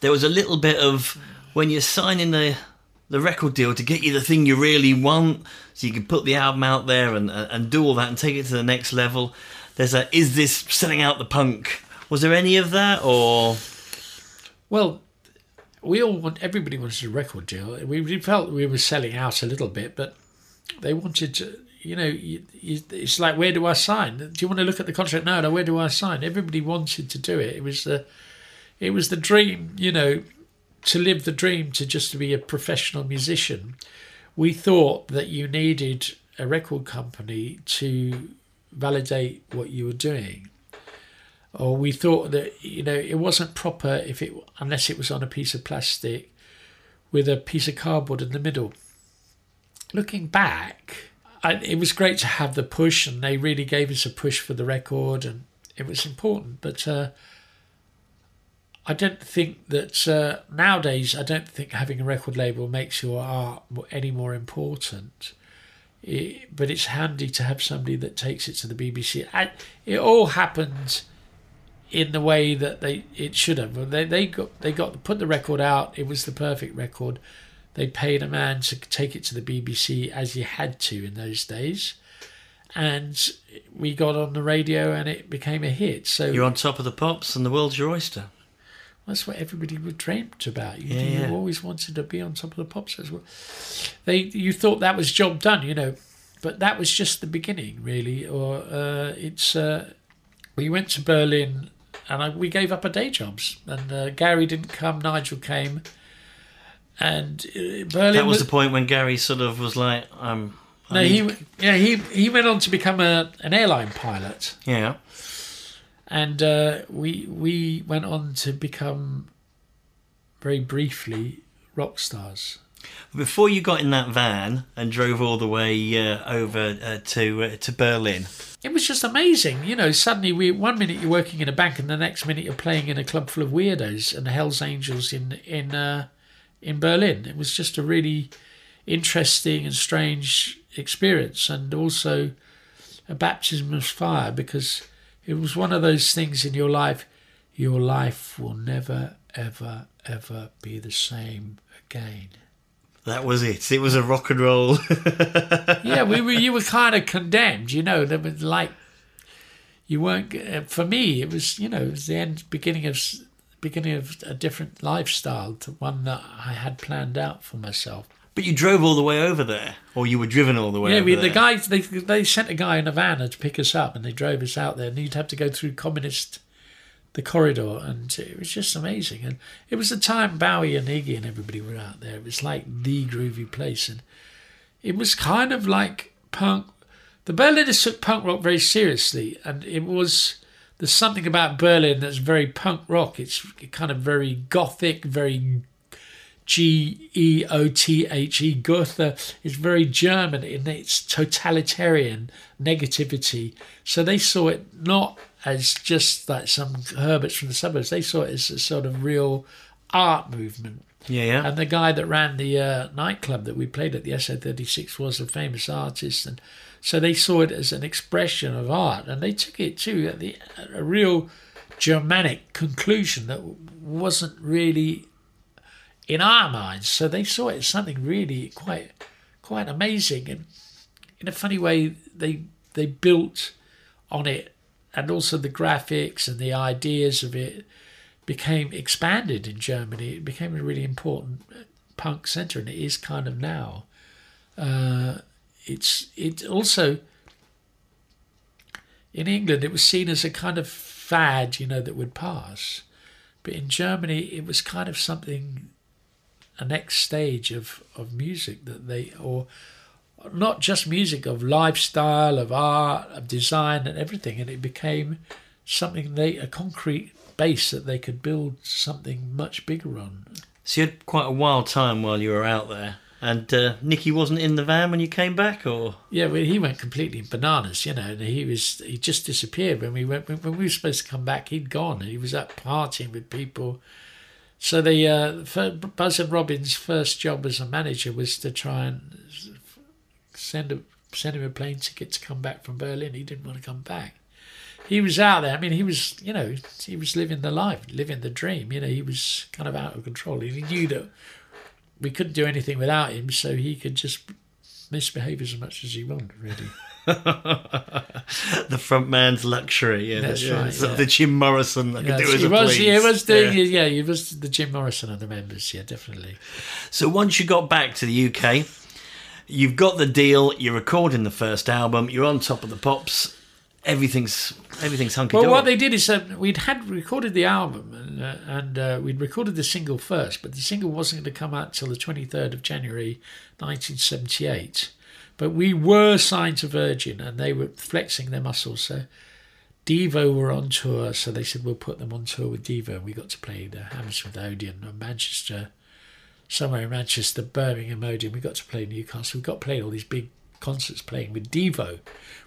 there was a little bit of when you're signing the the record deal to get you the thing you really want, so you can put the album out there and and do all that and take it to the next level. There's a is this selling out the punk? Was there any of that or? Well, we all want everybody wanted a record deal. We felt we were selling out a little bit, but they wanted to, you know, you, you, it's like, where do I sign? Do you want to look at the contract? No, no, where do I sign? Everybody wanted to do it. It was the, it was the dream, you know, to live the dream to just to be a professional musician. We thought that you needed a record company to validate what you were doing. or we thought that you know it wasn't proper if it unless it was on a piece of plastic with a piece of cardboard in the middle. Looking back, I, it was great to have the push, and they really gave us a push for the record, and it was important. But uh, I don't think that uh, nowadays, I don't think having a record label makes your art any more important. It, but it's handy to have somebody that takes it to the BBC. And it all happened in the way that they it should have. They they got they got put the record out. It was the perfect record. They paid a man to take it to the BBC as you had to in those days, and we got on the radio and it became a hit. So You're on top of the pops, and the world's your oyster. That's what everybody would dreamt about. You, Yeah, you always wanted to be on top of the pops as well. They you thought that was job done, you know, but that was just the beginning, really. Or uh, it's uh, we went to Berlin and I, we gave up our day jobs. And uh, Gary didn't come, Nigel came, and uh, Berlin That was the point when Gary sort of was like, um, I no, he yeah he he went on to become a an airline pilot yeah. And uh, we we went on to become very briefly rock stars. Before you got in that van and drove all the way uh, over uh, to uh, to Berlin, It was just amazing, you know. Suddenly, we one minute you're working in a bank, and the next minute you're playing in a club full of weirdos and the Hell's Angels in in uh, in Berlin. It was just a really interesting and strange experience, and also a baptism of fire because it was one of those things in your life. Your life will never, ever, ever be the same again. that was it. It was a rock and roll. [LAUGHS] yeah, we were. You were kind of condemned, you know. There was like you weren't. uh, For me, it was you know it was the end, beginning of beginning of a different lifestyle to one that I had planned out for myself. But you drove all the way over there, or you were driven all the way yeah, over we, there. the guys they they sent a guy in a van to pick us up, and they drove us out there, and you'd have to go through communist the corridor, and it was just amazing. And it was the time Bowie and Iggy and everybody were out there. It was like the groovy place, and it was kind of like punk. The Berliners took punk rock very seriously, and it was there's something about Berlin that's very punk rock. It's kind of very gothic, very G E O T H E, Goethe is very German in its totalitarian negativity. So they saw it not as just like some Herberts from the suburbs, they saw it as a sort of real art movement. yeah, yeah. And the guy that ran the uh, nightclub that we played at the SO36 was a famous artist, and so they saw it as an expression of art, and they took it to the a real Germanic conclusion that wasn't really in our minds. So they saw it as something really quite quite amazing, and in a funny way, they they built on it, and also the graphics and the ideas of it became expanded in Germany. It became a really important punk center, and it is kind of now. Uh, it's it also in England it was seen as a kind of fad, you know, that would pass, but in Germany it was kind of something, a next stage of of music that they or not just music of lifestyle of art of design and everything. And it became something they a concrete base that they could build something much bigger on. So you had quite a wild time while you were out there. And uh, Nicky wasn't in the van when you came back, or? Yeah well, he went completely bananas you know and he was he just disappeared when we went when, when we were supposed to come back he'd gone. He was up partying with people so the uh, fir- Buzz and Robin's first job as a manager was to try and send a send him a plane ticket to come back from Berlin. He didn't want to come back. He was out there. I mean, he was you know he was living the life, living the dream. You know, he was kind of out of control. He knew that we couldn't do anything without him, so he could just misbehave as much as he wanted. Really, the front man's luxury. Yeah, That's right, yeah. the Jim Morrison that could do as he a was. Please. was doing. Yeah. Yeah. he was the Jim Morrison of the members. Yeah, definitely. So once you got back to the UK, you've got the deal. You're recording the first album. You're on top of the pops. Everything's everything's hunky Well, what they did is that we'd had recorded the album and, uh, and uh, we'd recorded the single first, but the single wasn't going to come out till the 23rd of January 1978. But we were signed to Virgin and they were flexing their muscles. So Devo were on tour, so they said we'll put them on tour with Devo. And we got to play the Hammersmith Odeon and Manchester, somewhere in Manchester, Birmingham Odeon. We got to play Newcastle. We got to play all these big concerts playing with Devo,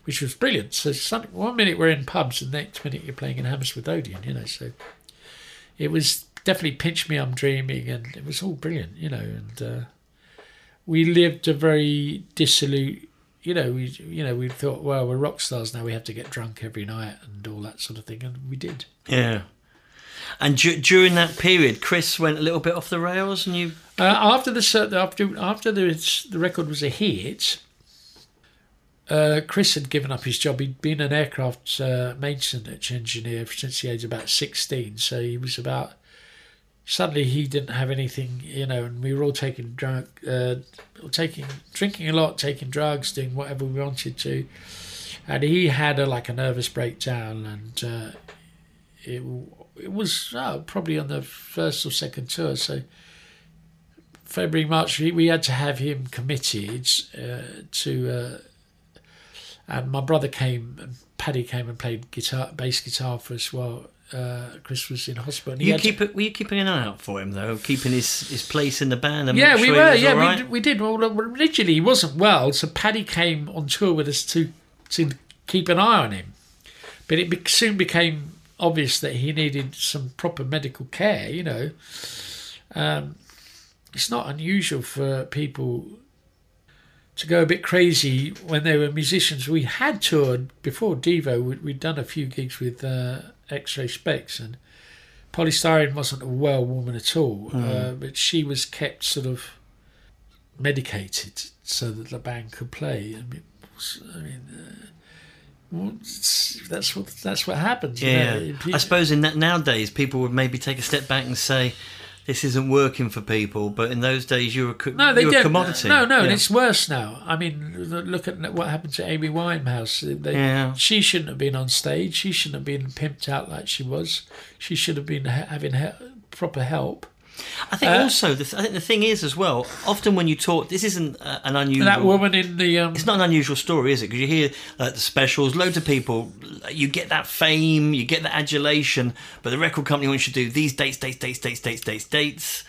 which was brilliant. So one minute we're in pubs, and the next minute you're playing in Hammersmith Odeon, you know. So it was definitely Pinch Me, I'm Dreaming, and it was all brilliant, you know. And uh, we lived a very dissolute you know, we you know we thought, well, we're rock stars now. We have to get drunk every night and all that sort of thing, and we did. Yeah. And d- during that period, Chris went a little bit off the rails, and you. Uh, after the after after the the record was a hit, uh, Chris had given up his job. He'd been an aircraft uh, maintenance engineer since the age of about sixteen, so he was about suddenly he didn't have anything, you know, and we were all taking drug, uh, taking drinking a lot, taking drugs, doing whatever we wanted to, and he had a, like a nervous breakdown, and uh, it it was uh, probably on the first or second tour, so. February, March, we, we had to have him committed uh, to, uh, and my brother came, and Paddy came and played guitar, bass guitar for us while uh, Chris was in hospital. You keep it, were you keeping an eye out for him though, keeping his, his place in the band? And yeah, we sure were. Yeah, right? we, we did. Well, originally he wasn't well, so Paddy came on tour with us to to keep an eye on him. But it soon became obvious that he needed some proper medical care. You know, um, it's not unusual for people to go a bit crazy when they were musicians. We had toured before Devo. We'd done a few gigs with uh, X-Ray Spex, and Poly Styrene wasn't a well woman at all, mm. uh, but she was kept sort of medicated so that the band could play. I mean, I mean. Uh, well, that's what that's what happens. Yeah, you know? I suppose in that nowadays, people would maybe take a step back and say, this isn't working for people. But in those days, you were a, no, they you were a commodity. No, no, yeah. and it's worse now. I mean, look at what happened to Amy Winehouse. They, yeah. She shouldn't have been on stage. She shouldn't have been pimped out like she was. She should have been having proper help. I think uh, also the th- I think the thing is as well. Often when you talk, this isn't uh, an unusual. That woman in the. Um, it's not an unusual story, is it? Because you hear uh, the specials, loads of people. You get that fame, you get that adulation, but the record company wants you to do these dates, dates, dates, dates, dates, dates, dates,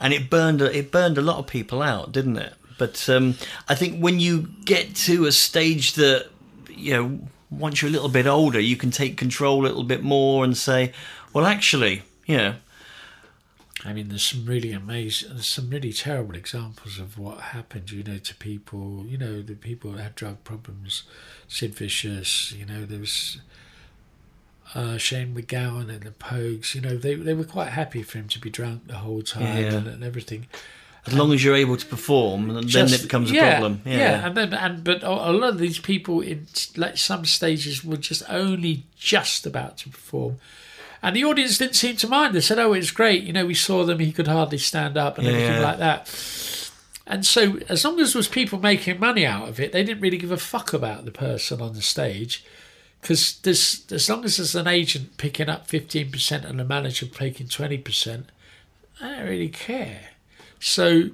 and it burned it burned a lot of people out, didn't it? But um, I think when you get to a stage that you know, once you're a little bit older, you can take control a little bit more and say, well, actually, you know I mean, there's some really amazing, there's some really terrible examples of what happened, you know, to people, you know, the people that had drug problems, Sid Vicious, you know, there was uh, Shane MacGowan and the Pogues, you know, they, they were quite happy for him to be drunk the whole time yeah. and, and, everything. As long as you're able to perform, then it becomes a problem. Yeah. yeah, and then and but a lot of these people in like some stages were just only just about to perform, and the audience didn't seem to mind. They said, "Oh, it's great." You know, we saw them; he could hardly stand up and yeah, everything like that. And so, as long as there was people making money out of it, they didn't really give a fuck about the person on the stage, because as long as there's an agent picking up fifteen percent and a manager taking twenty percent, I don't really care. So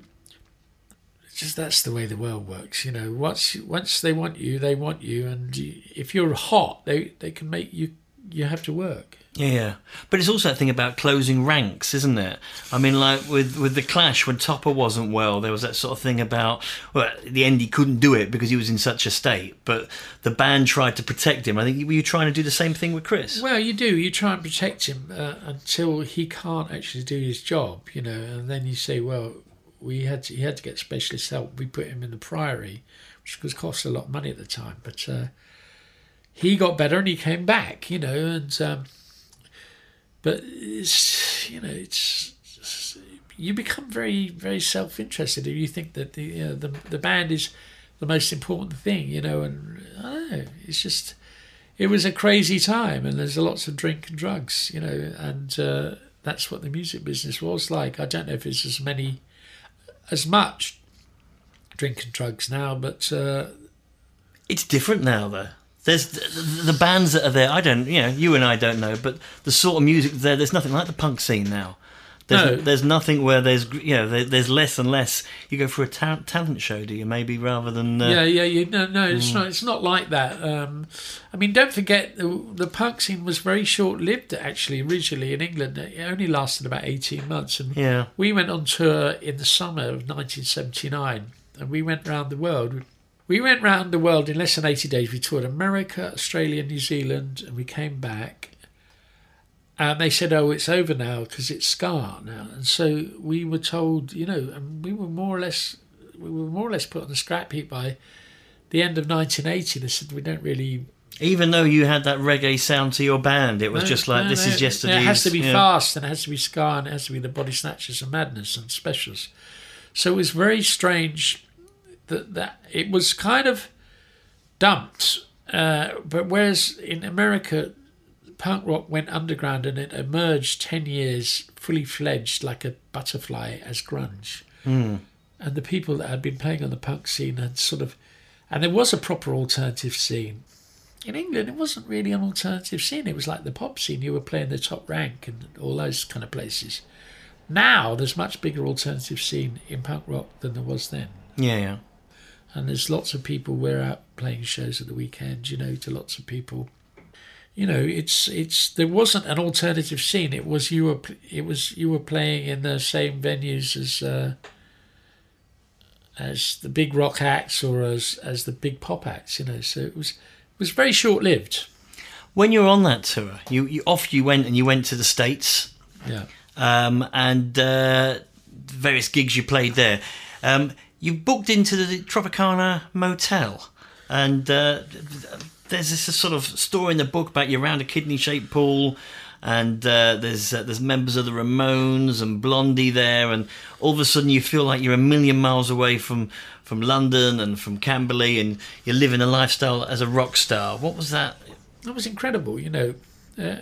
just that's the way the world works. You know, once once they want you, they want you, and if you're hot, they they can make you you have to work. Yeah, but it's also that thing about closing ranks, isn't it? I mean, like with with the Clash, when Topper wasn't well, there was that sort of thing about well, at the end he couldn't do it because he was in such a state, but the band tried to protect him. I think were you trying to do the same thing with Chris? Well, you do. You try and protect him uh, until he can't actually do his job, you know, and then you say, well, we had to, he had to get specialist help. We put him in the Priory, which was cost a lot of money at the time, but. Uh, he got better and he came back, you know, and um, but it's you know it's, it's you become very very self interested if you think that the, you know, the the band is the most important thing, you know, and I don't know, it's just it was a crazy time and there's lots of drink and drugs, you know, and uh, that's what the music business was like. I don't know if it's as many as much drink and drugs now, but uh, it's different now though. There's the, the, bands that are there. I don't, you know, you and I don't know, but the sort of music there. There's nothing like the punk scene now. There's, No. there's nothing where there's you know there, there's less and less. You go for a ta- talent show, do you? Maybe rather than uh, yeah, yeah, you no, no, it's not. It's not like that. Um, I mean, don't forget the, the punk scene was very short lived. Actually, originally in England, it only lasted about eighteen months, and yeah. we went on tour in the summer of 1979, and we went around the world. We went round the world in less than 80 days. We toured America, Australia, New Zealand, and we came back. And they said, "Oh, it's over now because it's ska now." And so we were told, you know, and we were more or less, we were more or less put on the scrap heap by the end of 1980. They said we don't really Even though you had that reggae sound to your band, it was no, just like no, this no, is yesterday's. It has to be yeah. fast, and it has to be ska, and it has to be the body snatchers and madness and specials. So it was very strange that that it was kind of dumped. Uh, but whereas in America, punk rock went underground and it emerged ten years fully fledged like a butterfly as grunge. And the people that had been playing on the punk scene had sort of, and there was a proper alternative scene in England, it wasn't really an alternative scene. It was like the pop scene. You were playing the top rank and all those kind of places. Now there's much bigger alternative scene in punk rock than there was then. Yeah, yeah. And there's lots of people. We're out playing shows at the weekend. You know, to lots of people. You know, it's it's there wasn't an alternative scene. It was you were it was you were playing in the same venues as uh, as the big rock acts or as as the big pop acts. You know, so it was it was very short lived. When you were on that tour, you, you off you went and you went to the states, Yeah. um, and uh, various gigs you played there. Um, you booked into the Tropicana Motel, and uh, there's this sort of story in the book about you around a kidney-shaped pool, and uh, there's uh, there's members of the Ramones and Blondie there, and all of a sudden you feel like you're a million miles away from from London and from Camberley, and you're living a lifestyle as a rock star. What was that? That was incredible, you know. Uh,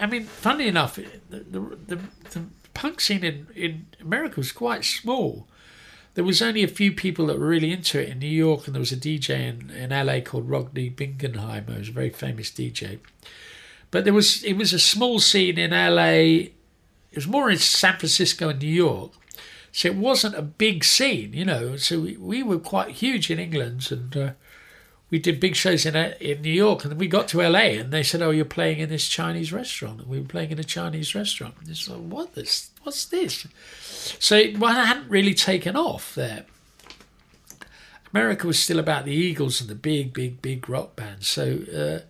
I mean, funny enough, the, the, the, the punk scene in, in America was quite small. There was only a few people that were really into it in New York, and there was a DJ in, in LA called Rodney Bingenheimer, who was a very famous DJ. But there was it was a small scene in LA. It was more in San Francisco and New York, so it wasn't a big scene, you know. So we, we were quite huge in England, and uh, we did big shows in uh, in New York, and then we got to LA, and they said, "Oh, you're playing in this Chinese restaurant." And we were playing in a Chinese restaurant. And it's like, what this? What's this? So it hadn't really taken off there. America was still about the Eagles and the big, big, big rock bands. So, uh,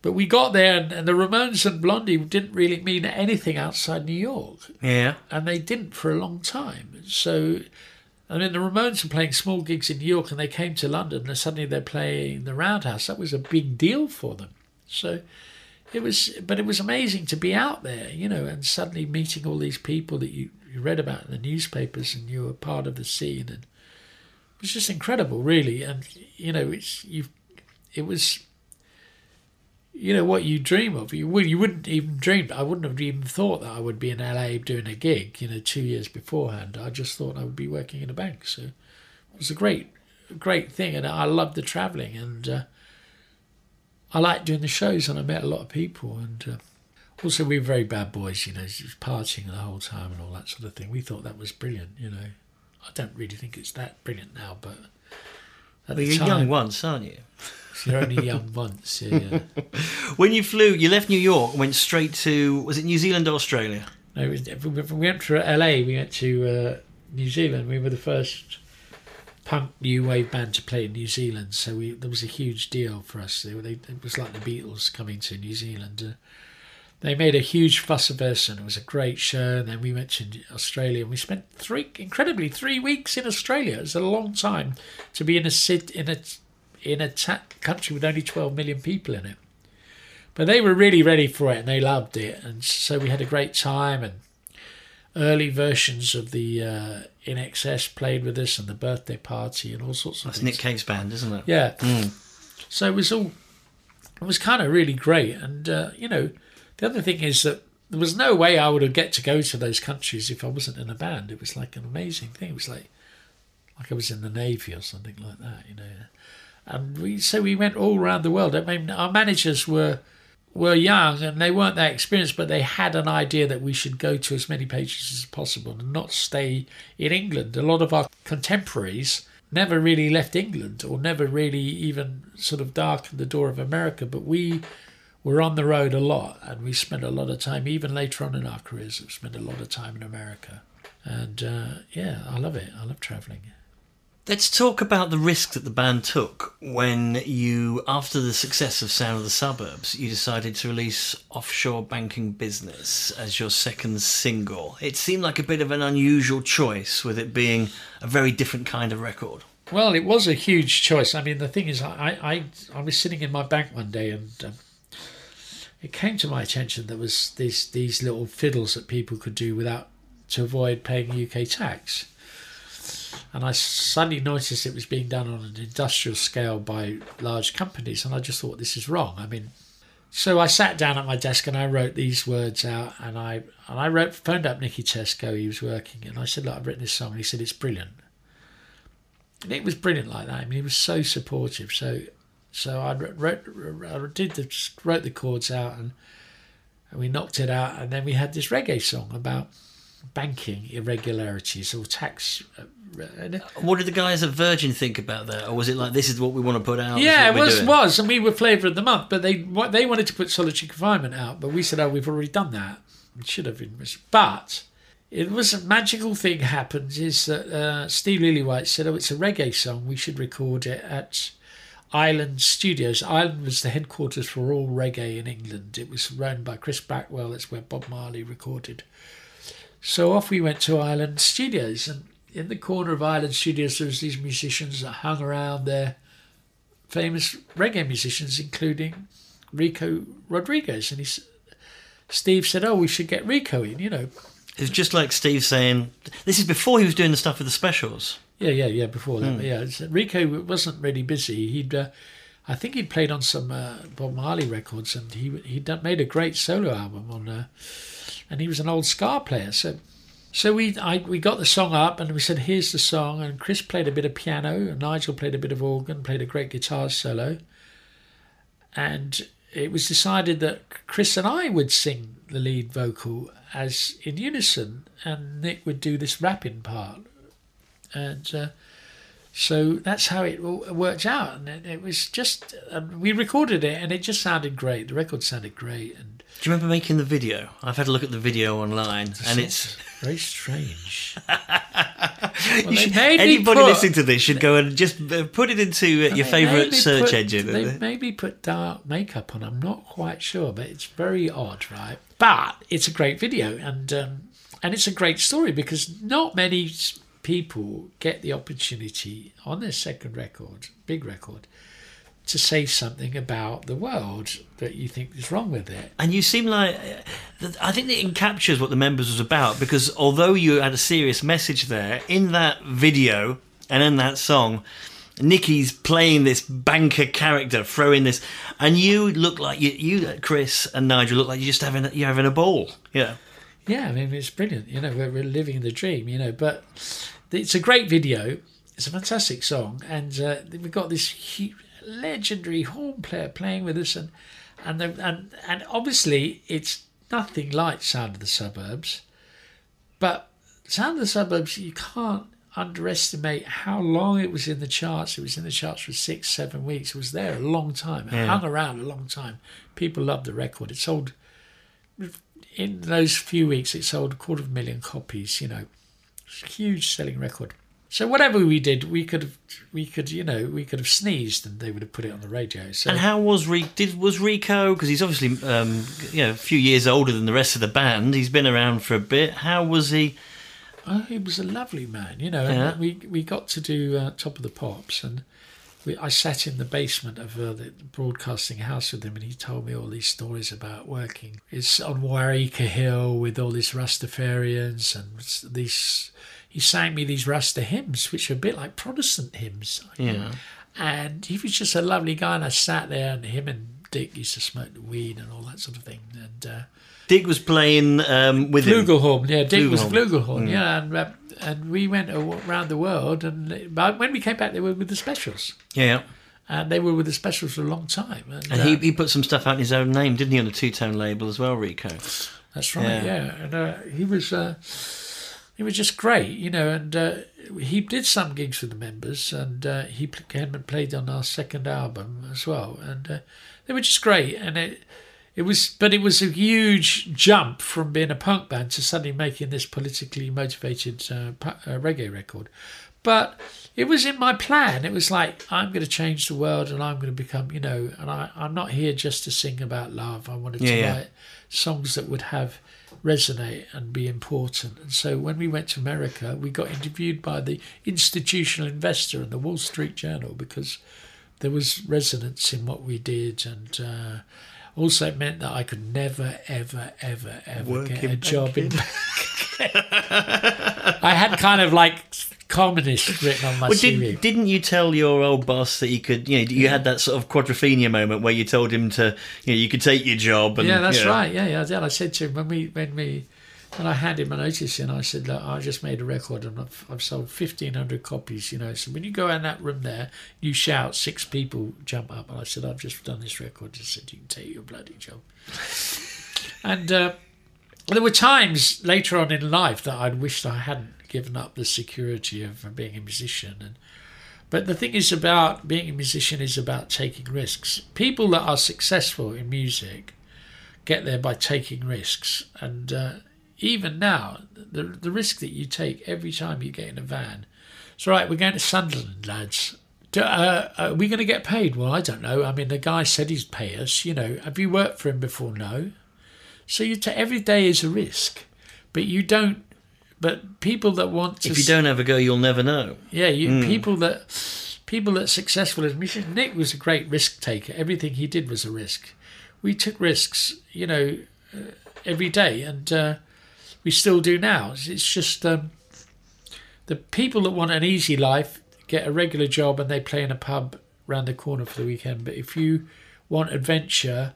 but we got there, and, and the Ramones and Blondie didn't really mean anything outside New York Yeah. and they didn't for a long time. So, I mean, the Ramones were playing small gigs in New York, and they came to London, and suddenly they're playing the Roundhouse. That was a big deal for them. So, it was, but it was amazing to be out there, you know, and suddenly meeting all these people that you, you read about in the newspapers, and you were part of the scene, and it was just incredible, really. And you know, it's you, it was you know what you dream of. You would you wouldn't even dream. I wouldn't have even thought that I would be in LA doing a gig. You know, two years beforehand. I just thought I would be working in a bank. So it was a great, great thing, and I loved the travelling, and uh, I liked doing the shows, and I met a lot of people, and uh, also we were very bad boys. You know, just partying the whole time and all that sort of thing. We thought that was brilliant. You know, I don't really think it's that brilliant now, but. At Well, you're time, young once, aren't you? [LAUGHS] You're only young [LAUGHS] once, yeah. yeah. When you flew, you left New York, and went straight to was it New Zealand or Australia? No, it was, we went to LA. We went to uh, New Zealand. We were the first punk new wave band to play in New Zealand, so we there was a huge deal for us. They, they, it was like the Beatles coming to New Zealand. Uh, they made a huge fuss of us, and it was a great show. And then we went to Australia, and we spent three incredibly three weeks in Australia. It's a long time to be in a sit in a in a ta- country with only 12 million people in it. But they were really ready for it and they loved it. And so we had a great time. And early versions of the uh, INXS played with us and the birthday party and all sorts of That's things. Nick Cave's band, isn't it? Yeah. So it was all, it was kind of really great. And, uh, you know, the other thing is that there was no way I would have get to go to those countries if I wasn't in a band. It was like an amazing thing. It was like, like I was in the Navy or something like that, you know. And we, so we went all around the world. I mean, our managers were, were young and they weren't that experienced, but they had an idea that we should go to as many pages as possible and not stay in England. A lot of our contemporaries never really left England or never really even sort of darkened the door of America, but we were on the road a lot and we spent a lot of time, even later on in our careers, we spent a lot of time in America. And uh, yeah, I love it. I love traveling. Let's talk about the risk that the band took when you, after the success of Sound of the Suburbs, you decided to release Offshore Banking Business as your second single. It seemed like a bit of an unusual choice, with it being a very different kind of record. Well, it was a huge choice. I mean, the thing is, I, I, I was sitting in my bank one day and um, it came to my attention there was these these little fiddles that people could do without to avoid paying UK tax and I suddenly noticed it was being done on an industrial scale by large companies, and I just thought this is wrong. I mean, so I sat down at my desk and I wrote these words out, and I and I wrote phoned up Nicky Tesco, he was working, and I said, "Look, I've written this song," and he said, "It's brilliant." And it was brilliant like that. I mean, he was so supportive. So, so I wrote, I did the wrote the chords out, and, and we knocked it out, and then we had this reggae song about banking irregularities or tax. Uh, what did the guys at Virgin think about that, or was it like this is what we want to put out? Yeah, it was was, and we were flavour of the month. But they what they wanted to put solitary confinement out, but we said, oh, we've already done that. It should have been, but. It was a magical thing happened is that uh, Steve Lillywhite said, "Oh, it's a reggae song. We should record it at Island Studios. Island was the headquarters for all reggae in England. It was run by Chris Blackwell. That's where Bob Marley recorded so off we went to Island Studios, and in the corner of Island Studios, there was these musicians that hung around there, famous reggae musicians, including Rico Rodriguez. And he, Steve said, "Oh, we should get Rico in," you know. It's just like Steve saying, "This is before he was doing the stuff with the specials." Yeah, yeah, yeah. Before that, mm. yeah. Rico wasn't really busy. He'd, uh, I think he'd played on some uh, Bob Marley records, and he he'd done, made a great solo album on. Uh, and he was an old ska player. So, so we I, we got the song up and we said, "Here's the song." And Chris played a bit of piano, and Nigel played a bit of organ, played a great guitar solo, and it was decided that Chris and I would sing the lead vocal as in unison, and Nick would do this rapping part, and. Uh, so that's how it worked out, and it, was just um, we recorded it, and it just sounded great. The record sounded great, and do you remember making the video? I've had a look at the video online, and it's very strange. [LAUGHS] well, should, anybody put, listening to this should go and just uh, put it into your favourite search put, engine. They maybe put dark makeup on. I'm not quite sure, but it's very odd, right? But it's a great video, and um, and it's a great story because not many people get the opportunity on their second record, big record, to say something about the world that you think is wrong with it. And you seem like I think it captures what the members was about because although you had a serious message there in that video and in that song. Nicky's playing this banker character, throwing this, and you look like you, you, Chris and Nigel look like you're just having you're having a ball. Yeah, yeah. I mean, it's brilliant. You know, we're, we're living the dream. You know, but it's a great video. It's a fantastic song, and uh, we've got this huge, legendary horn player playing with us, and and the, and and obviously it's nothing like Sound of the Suburbs, but Sound of the Suburbs you can't underestimate how long it was in the charts. It was in the charts for six, seven weeks. It was there a long time. It yeah. hung around a long time. People loved the record. It sold in those few weeks. It sold a quarter of a million copies. You know, huge selling record. So whatever we did, we could have, we could, you know, we could have sneezed and they would have put it on the radio. So and how was Rico? Did was Rico? Because he's obviously, um, you know, a few years older than the rest of the band. He's been around for a bit. How was he? Oh, he was a lovely man. You know, yeah. we we got to do uh, Top of the Pops, and we, I sat in the basement of uh, the broadcasting house with him, and he told me all these stories about working. It's on Wareika Hill with all these Rastafarians and these he sang me these Rasta hymns, which are a bit like Protestant hymns. Yeah. And he was just a lovely guy, and I sat there, and him and Dick used to smoke the weed and all that sort of thing. And uh, Dick was playing um, with Flugelhorn. him. Yeah, Dick Flugelhorn. was Flugelhorn. Mm. Yeah, and uh, and we went around the world, and but when we came back, they were with the specials. Yeah. and they were with the Specials for a long time. And, And uh, he, he put some stuff out in his own name, didn't he, on a two tone label as well, Rico? That's right. Yeah. Yeah, and uh, he was he was just great, you know. And uh, he did some gigs with the members, and uh, he came and played on our second album as well, and uh, they were just great. And it it was, but it was a huge jump from being a punk band to suddenly making this politically motivated uh, uh, reggae record. But it was in my plan. It was like I'm going to change the world, and I'm going to become, you know, and I, I'm not here just to sing about love. I wanted Yeah, to yeah. write songs that would have resonate and be important. And so when we went to America, we got interviewed by the institutional investor and the Wall Street Journal because there was resonance in what we did and. Uh, also, it meant that I could never, ever, ever, ever Work get a job in. [LAUGHS] I had kind of like communist written on my Well, CV. did, didn't you tell your old boss that you could, you know, you had that sort of quadrophenia moment where you told him to, you know, you could take your job? And, yeah, that's you know, right. Yeah, yeah, I did. I said to him when we when we when I handed my notice and I said, Look, I just made a record and I've, I've sold fifteen hundred copies. You know, so when you go in that room there, you shout, six people jump up, and I said, I've just done this record. He said, you can take your bloody job. and uh, there were times later on in life that I'd wished I hadn't given up the security of being a musician and. But the thing is about being a musician is about taking risks. People that are successful in music get there by taking risks. And uh, even now, the the risk that you take every time you get in a van. It's all right. We're going to Sunderland, lads. Do, uh, are we going to get paid? Well, I don't know. I mean, the guy said he'd pay us. You know, have you worked for him before? No. So you ta every day is a risk, but you don't. But people that want to If you don't have a go, you'll never know. yeah, you people that people that successful as musicians. Nick was a great risk taker. Everything he did was a risk. We took risks, you know, uh, every day, and uh, we still do now. It's- It's just um, the people that want an easy life get a regular job and they play in a pub round the corner for the weekend. But if you want adventure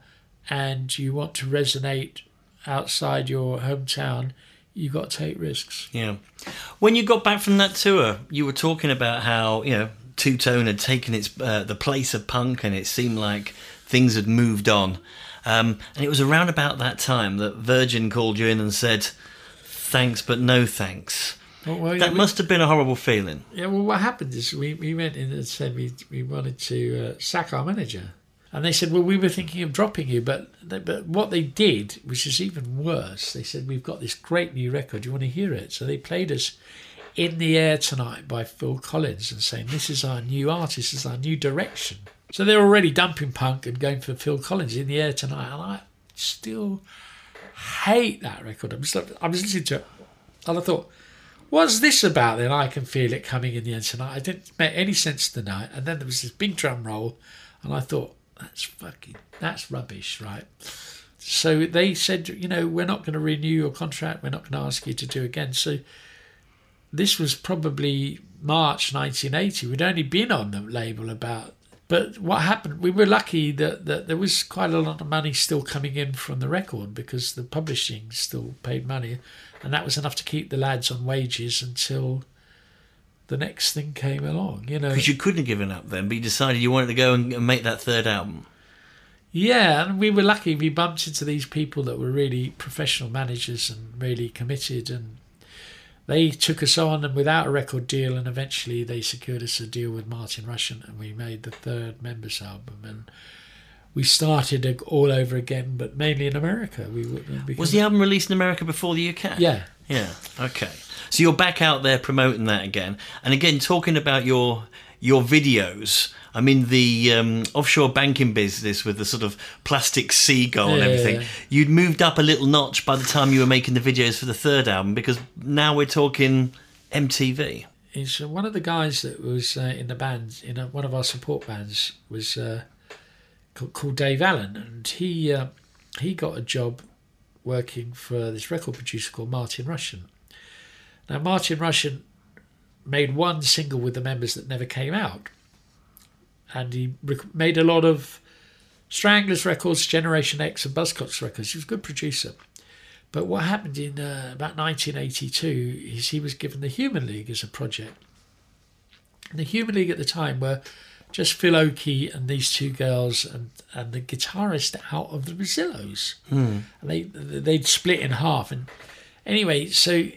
and you want to resonate outside your hometown, you got to take risks. Yeah. When you got back from that tour, you were talking about how, you know, Two Tone had taken its uh, the place of punk and it seemed like things had moved on. Um, and it was around about that time that Virgin called you in and said, thanks, but no thanks. Well, well, That must have been a horrible feeling. Yeah, well, what happened is we, we went in and said we we wanted to uh, sack our manager, and they said, well, we were thinking of dropping you, but they, but what they did, which is even worse, they said we've got this great new record. You want to hear it? So they played us in the air tonight by Phil Collins and saying this is our new artist, this is our new direction. So they're already dumping punk and going for Phil Collins in the air tonight, and I still hate that record. I was, just I was listening to it, and I thought what's this about then? I can feel it coming in the end tonight. It didn't make any sense tonight. And then there was this big drum roll, and I thought, that's fucking, that's rubbish, right? So they said, you know, we're not going to renew your contract. We're not going to ask you to do again. So this was probably March 1980. We'd only been on the label about. But what happened? We were lucky that, that there was quite a lot of money still coming in from the record because the publishing still paid money, and that was enough to keep the lads on wages until the next thing came along. You know, Because you couldn't have given up then, but you decided you wanted to go and and make that third album. Yeah, and we were lucky. We bumped into these people that were really professional managers and really committed, and they took us on and without a record deal, and eventually they secured us a deal with Martin Rushent, and we made the third members album, and we started all over again, but mainly in America. We we Was the album released in America before the UK? yeah. Yeah. Okay. So you're back out there promoting that again, and again talking about your your videos. I mean the um, offshore banking business with the sort of plastic seagull and everything. yeah. You'd moved up a little notch by the time you were making the videos for the third album because now we're talking MTV. He's uh, one of the guys that was uh, in the band, in a, one of our support bands, was uh, called, called Dave Allen, and he uh, he got a job working for this record producer called Martin Rushent. Now, Martin Rushent made one single with the members that never came out, and he rec- made a lot of Stranglers records, Generation X, and Buzzcocks records. He was a good producer. But what happened in uh, about 1982 is he was given the Human League as a project. And the Human League at the time were just Phil Oakey and these two girls and, and the guitarist out of the Rezillos. Hmm. And they they'd split in half. And anyway, so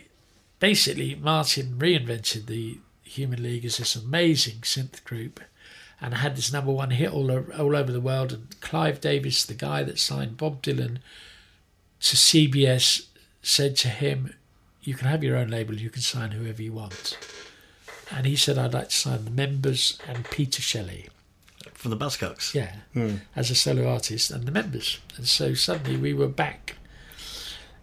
basically Martin reinvented the Human League as this amazing synth group and had this number one hit all, all over the world. And Clive Davis, the guy that signed Bob Dylan to CBS, said to him, You can have your own label, you can sign whoever you want. And he said, I'd like to sign the members and Peter Shelley, From the Buzzcocks. yeah, hmm. as a solo artist, and the members. And so suddenly we were back.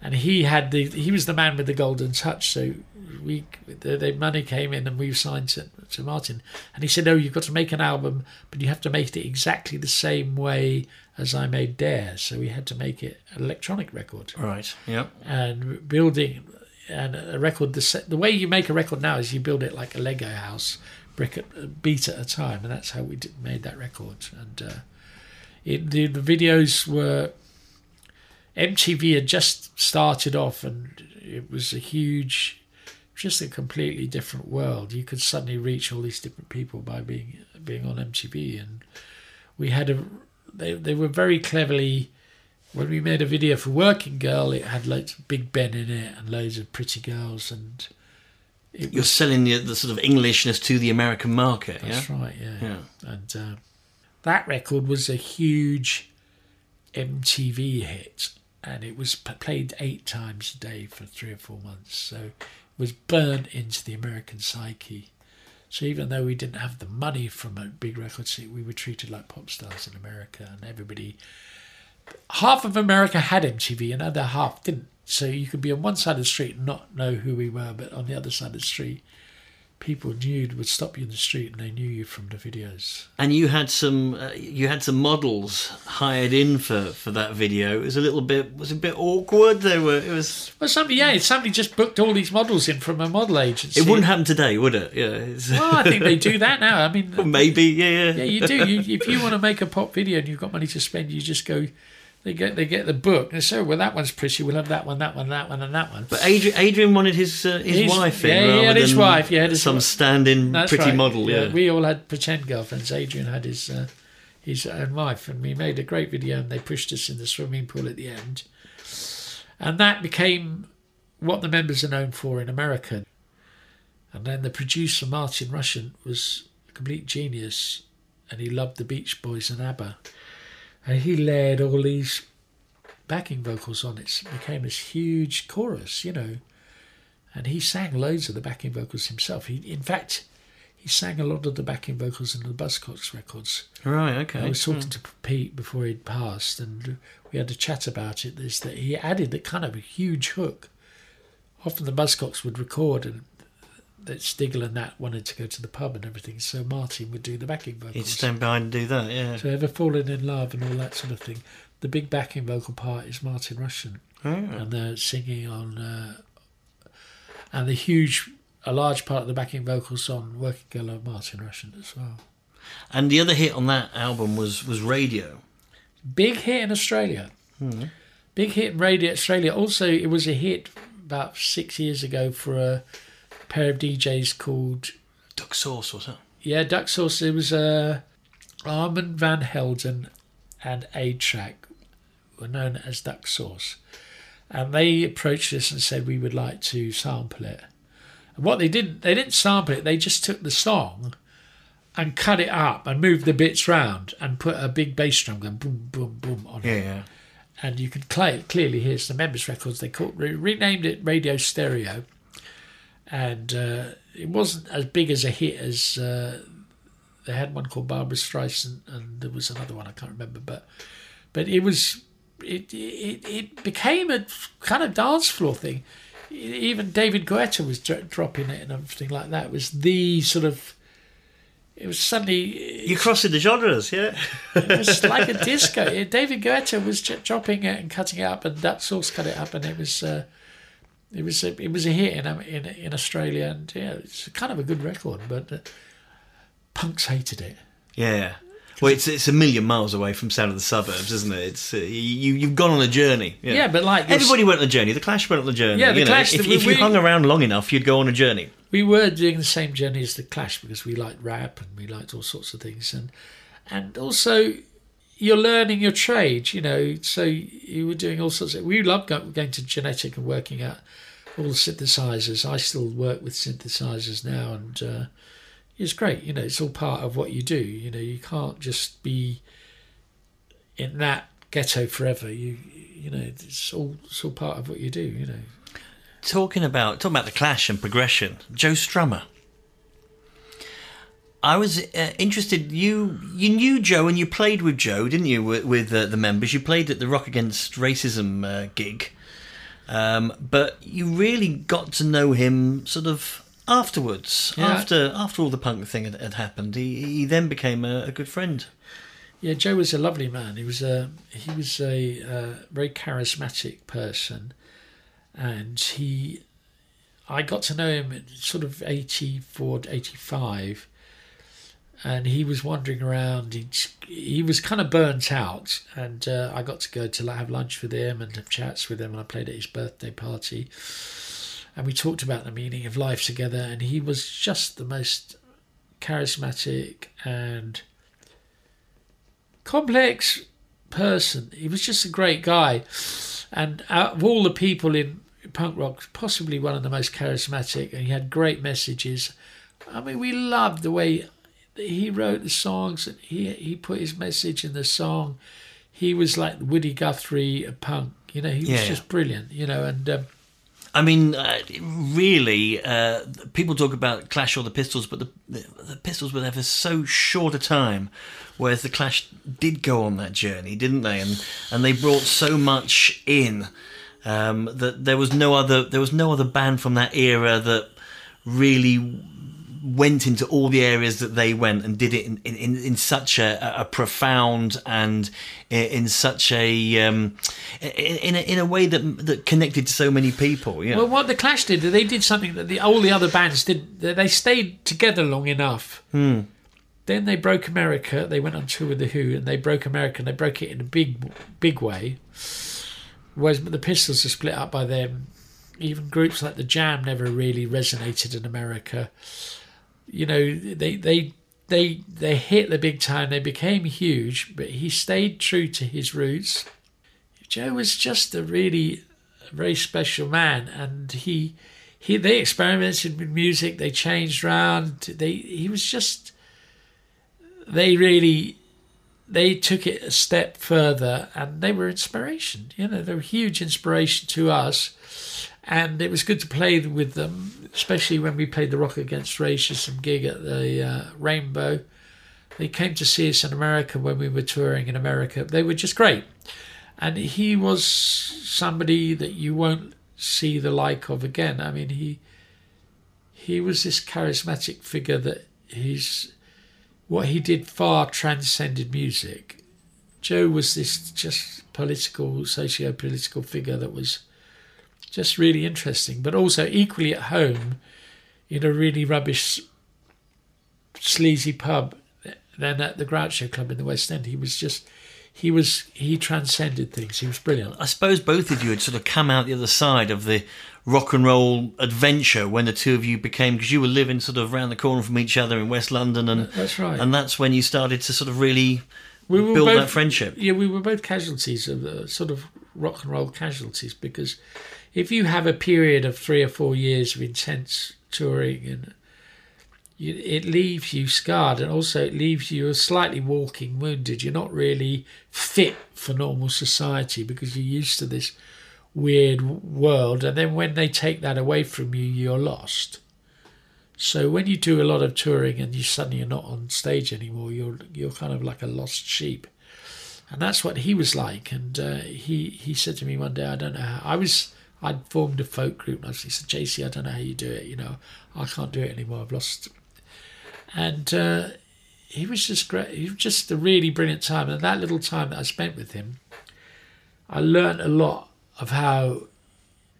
And he had the he was the man with the golden touch. So we the, the money came in and we signed to, to Martin. And he said, "Oh, you've got to make an album, but you have to make it exactly the same way as I made Dare." So we had to make it an electronic record Right. Yeah. and building and a record the the way you make a record now is you build it like a Lego house, brick at, beat at a time, and that's how we did, made that record. And uh, it, the, the videos were MTV had just started off, and it was a huge, just a completely different world. You could suddenly reach all these different people by being being on MTV, and we had a they they were very cleverly when we made a video for Working Girl, it had loads of Big Ben in it and loads of pretty girls, and it You're was selling the, the sort of Englishness to the American market. Yeah. that's right, yeah. Yeah. And uh, that record was a huge MTV hit, and it was p- played eight times a day for three or four months. So it was burnt into the American psyche. So even though we didn't have the money from a big record, we were treated like pop stars in America, and everybody. Half of America had MTV, and other half didn't. So you could be on one side of the street and not know who we were, but on the other side of the street, people knew would stop you in the street and they knew you from the videos. And you had some uh, you had some models hired in for, for that video. It was a little bit was a bit awkward. They were it was Well, somebody, yeah, somebody just booked all these models in from a model agency. it wouldn't happen today, would it? Yeah. Well, I think they do that now. I [LAUGHS] mean, maybe yeah yeah. yeah, you do. You, if you want to make a pop video and you've got money to spend, you just go. They get they get the book. And so, well, that one's pretty. We'll have that one, that one, that one, and that one. But Adrian, Adrian wanted his uh, his His- wife in yeah, he rather had his wife, had his some stand-in pretty right. model. Yeah. we all had pretend girlfriends. Adrian had his uh, his own wife, and we made a great video. And they pushed us in the swimming pool at the end, and that became what the members are known for in America. And then the producer Martin Rushent was a complete genius, and he loved the Beach Boys and ABBA, and he layered all these backing vocals on it. It became this huge chorus, you know and he sang loads of the backing vocals himself. He, in fact, he sang a lot of the backing vocals in the Buzzcocks records. Right. Okay. I was talking hmm. to Pete before he'd passed, and we had a chat about it. Is that he added the kind of a huge hook. Often the Buzzcocks would record, and that Stigl and that wanted to go to the pub and everything, so Martin would do the backing vocals. He'd stand behind and do that. Yeah. So ever fallen in love and all that sort of thing. The big backing vocal part is Martin Rushent Oh. and they're singing on, uh, and the huge, a large part of the backing vocals on "Working Girl" are Martin Rushent as well. And the other hit on that album was was Radio. Big hit in Australia. Big hit in Radio Australia. Also, it was a hit about six years ago for a pair of DJs called Duck Sauce was it? yeah Duck Sauce. It was uh, Armand Van Helden and A-Trak were known as Duck Sauce, and they approached us and said we would like to sample it. And what they didn't, they didn't sample it. They just took the song and cut it up and moved the bits round and put a big bass drum going boom, boom, boom on Yeah. it. Yeah. And you can cl- clearly hear some members' records. They called, re- renamed it Radio Stereo, and uh, it wasn't as big as a hit as uh, they had one called Barbra Streisand, and there was another one I can't remember, but but it was it it, it became a kind of dance floor thing. Even David Guetta was dro- dropping it and everything like that. It was the sort of it was suddenly you're crossing the genres, yeah. it was [LAUGHS] like a disco. David Guetta was j- dropping it and cutting it up, and that sauce cut it up, and it was uh, it was a, it was a hit in, um, in in Australia, and yeah, it's kind of a good record, but uh, punks hated it. Yeah. Well, it's it's a million miles away from Sound of the Suburbs, isn't it? It's uh, you you've gone on a journey. Yeah, but like everybody went on a journey. The Clash went on a journey. Yeah, The you know, Clash, If, we- if you hung around long enough, you'd go on a journey. we were doing the same journey as the Clash because we liked rap and we liked all sorts of things, and and also you're learning your trade, you know. So you were doing all sorts of. We loved going to genetic and working out all the synthesizers. I still work with synthesizers now, and uh, it's great. You know, it's all part of what you do. You know, you can't just be in that ghetto forever. You you know, it's all it's all part of what you do. You know. Talking about talking about the clash and progression, Joe Strummer. I was uh, interested. You you knew Joe and you played with Joe, didn't you? With, with uh, the members, you played at the Rock Against Racism uh, gig, um, but you really got to know him sort of afterwards. Yeah. After after all the punk thing had, had happened, he, he then became a, a, good friend. Yeah, Joe was a lovely man. He was a he was a uh, very charismatic person, and he. I got to know him at sort of 84, 85 and he was wandering around. He, he was kind of burnt out, and uh, I got to go to have lunch with him and have chats with him. And I played at his birthday party, and we talked about the meaning of life together. And he was just the most charismatic and complex person. He was just a great guy, and out of all the people in punk rock, possibly one of the most charismatic. And he had great messages. I mean, we loved the way he wrote the songs and he he put his message in the song. He was like Woody Guthrie a punk, you know. He was Yeah. just brilliant, you know. And um, I mean, uh, really, uh, people talk about Clash or the Pistols, but the, the, the Pistols were there for so short a time, whereas the Clash did go on that journey, didn't they? And and they brought so much in um, that there was no other there was no other band from that era that really went into all the areas that they went and did it in, in, in such a, a profound and in, such a um, in, in a in a way that that connected to so many people. Yeah. well, what the Clash did, they did something that the all the other bands did. They they stayed together long enough. Hmm. Then they broke America. They went on tour with the Who, and they broke America. and They broke it in a big, big way. Whereas the Pistols are split up by them. Even groups like the Jam never really resonated in America. You know, they they they they hit the big time. They became huge, but he stayed true to his roots. Joe was just a really very special man, and he he they experimented with music. They changed around. They he was just they really they took it a step further and they were inspiration you know they were huge inspiration to us and it was good to play with them especially when we played the rock against racism gig at the uh, rainbow. They came to see us in america when we were touring in america. They were just great. And he was somebody that you won't see the like of again. I mean he he was this charismatic figure that he's what he did far transcended music. Joe was this just political, socio-political figure that was just really interesting, but also equally at home in a really rubbish, sleazy pub than at the Groucho Club in the West End. He was just, he was, he transcended things. He was brilliant. I suppose both of you had sort of come out the other side of the rock and roll adventure when the two of you became because you were living sort of around the corner from each other in West London, and That's right. and that's when you started to sort of really we build both, that friendship. Yeah, we were both casualties of the sort of rock and roll casualties because if you have a period of three or four years of intense touring and you, it leaves you scarred and also it leaves you slightly walking wounded. You're not really fit for normal society because you're used to this weird world and then when they take that away from you you're lost. So when you do a lot of touring and you suddenly you're not on stage anymore, you're you're kind of like a lost sheep, and that's what he was like. And uh, he he said to me one day, I don't know how I was. I'd formed a folk group, and I said, "JC, I don't know how you do it. You know, I can't do it anymore. I've lost." And uh, he was just great. He was just a really brilliant time. And that little time that I spent with him, I learned a lot of how